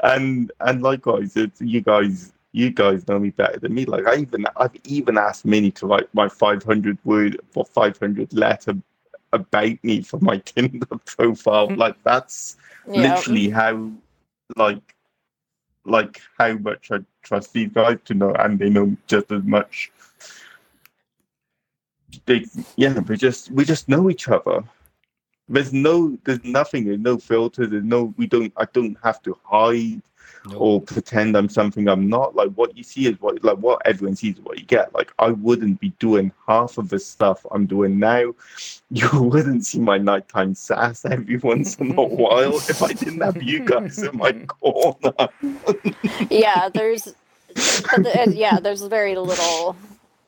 and and likewise, it's you guys. You guys know me better than me. Like I even I've even asked Minnie to write my 500 word or 500 letter about me for my Tinder profile. Mm. Like that's Yeah. literally how like like how much I trust these guys to know, and they know just as much. They yeah, we just we just know each other. There's no there's nothing, there's no filter, there's no we don't I don't have to hide Nope. or pretend I'm something I'm not. Like what you see is what like what everyone sees is what you get. Like I wouldn't be doing half of the stuff I'm doing now. You wouldn't see my nighttime sass every once in a while if I didn't have you guys in my corner. yeah, there's uh, uh, yeah, there's very little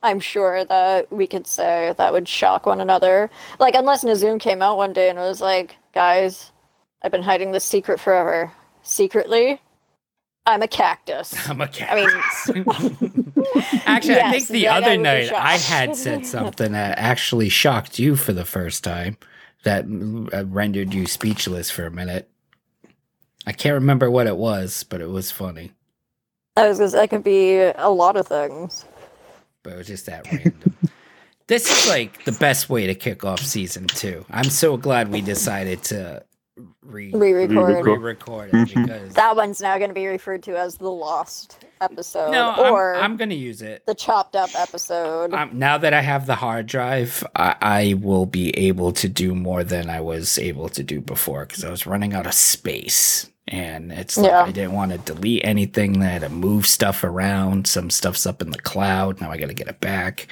I'm sure that we could say that would shock one another. Like unless Nazoom came out one day and was like, "Guys, I've been hiding this secret forever. Secretly, I'm a cactus." I'm a cactus. I mean, actually, I think the then I other night I had said something that actually shocked you for the first time, that uh, rendered you speechless for a minute. I can't remember what it was, but it was funny. I was gonna say, that could be a lot of things. But it was just that random. this is like the best way to kick off season two. I'm so glad we decided to re Re-record. Re-record. re-record it because That one's now going to be referred to as the Lost episode No, or I'm, I'm gonna use it. the chopped up episode. Um, now that I have the hard drive, I, I will be able to do more than I was able to do before because I was running out of space. And it's like Yeah. I didn't want to delete anything. I had to move stuff around. Some stuff's up in the cloud. Now I got to get it back.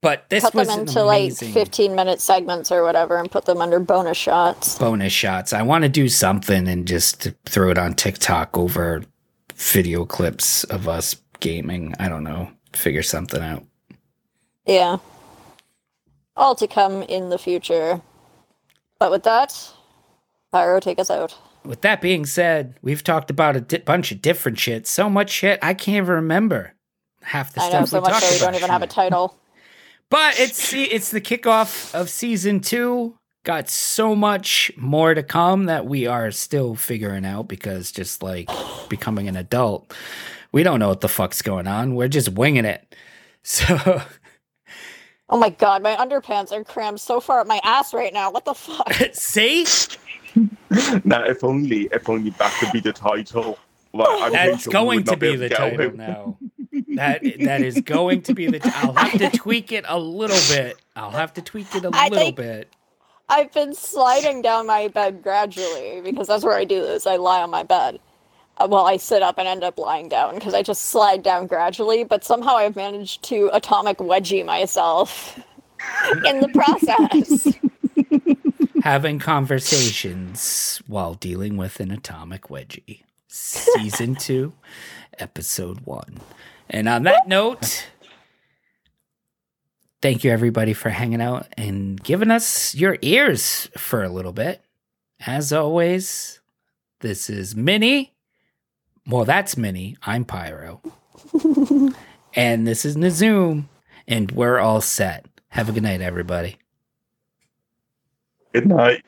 But this Cut was them into like 15 minute segments or whatever and put them under bonus shots. bonus shots. I want to do something and just throw it on TikTok over video clips of us gaming. I don't know. Figure something out. Yeah. All to come in the future. But with that, Pyro, take us out. With that being said, we've talked about a di- bunch of different shit. So much shit I can't even remember half the I stuff know so we much so we don't even have a title. But it's it's the kickoff of season two. Got so much more to come that we are still figuring out because just like becoming an adult, we don't know what the fuck's going on. We're just winging it. So Oh my god, my underpants are crammed so far up my ass right now. What the fuck? see, Now, if only, if only that could be the title. Like, I'm that's sure going to not be the title with- now. That that is going to be the. T- I'll have to tweak it a little bit. I'll have to tweak it a I little think- bit. I've been sliding down my bed gradually because that's where I do this. I lie on my bed. Uh, Well, I sit up and end up lying down because I just slide down gradually, but somehow I've managed to atomic wedgie myself in the process. having conversations while dealing with an atomic wedgie. Season two, episode one. And on that note, thank you everybody for hanging out and giving us your ears for a little bit. As always, this is Minnie. Well, that's Minnie. I'm Pyro. and this is Nazoom. And we're all set. Have a good night, everybody. Good night.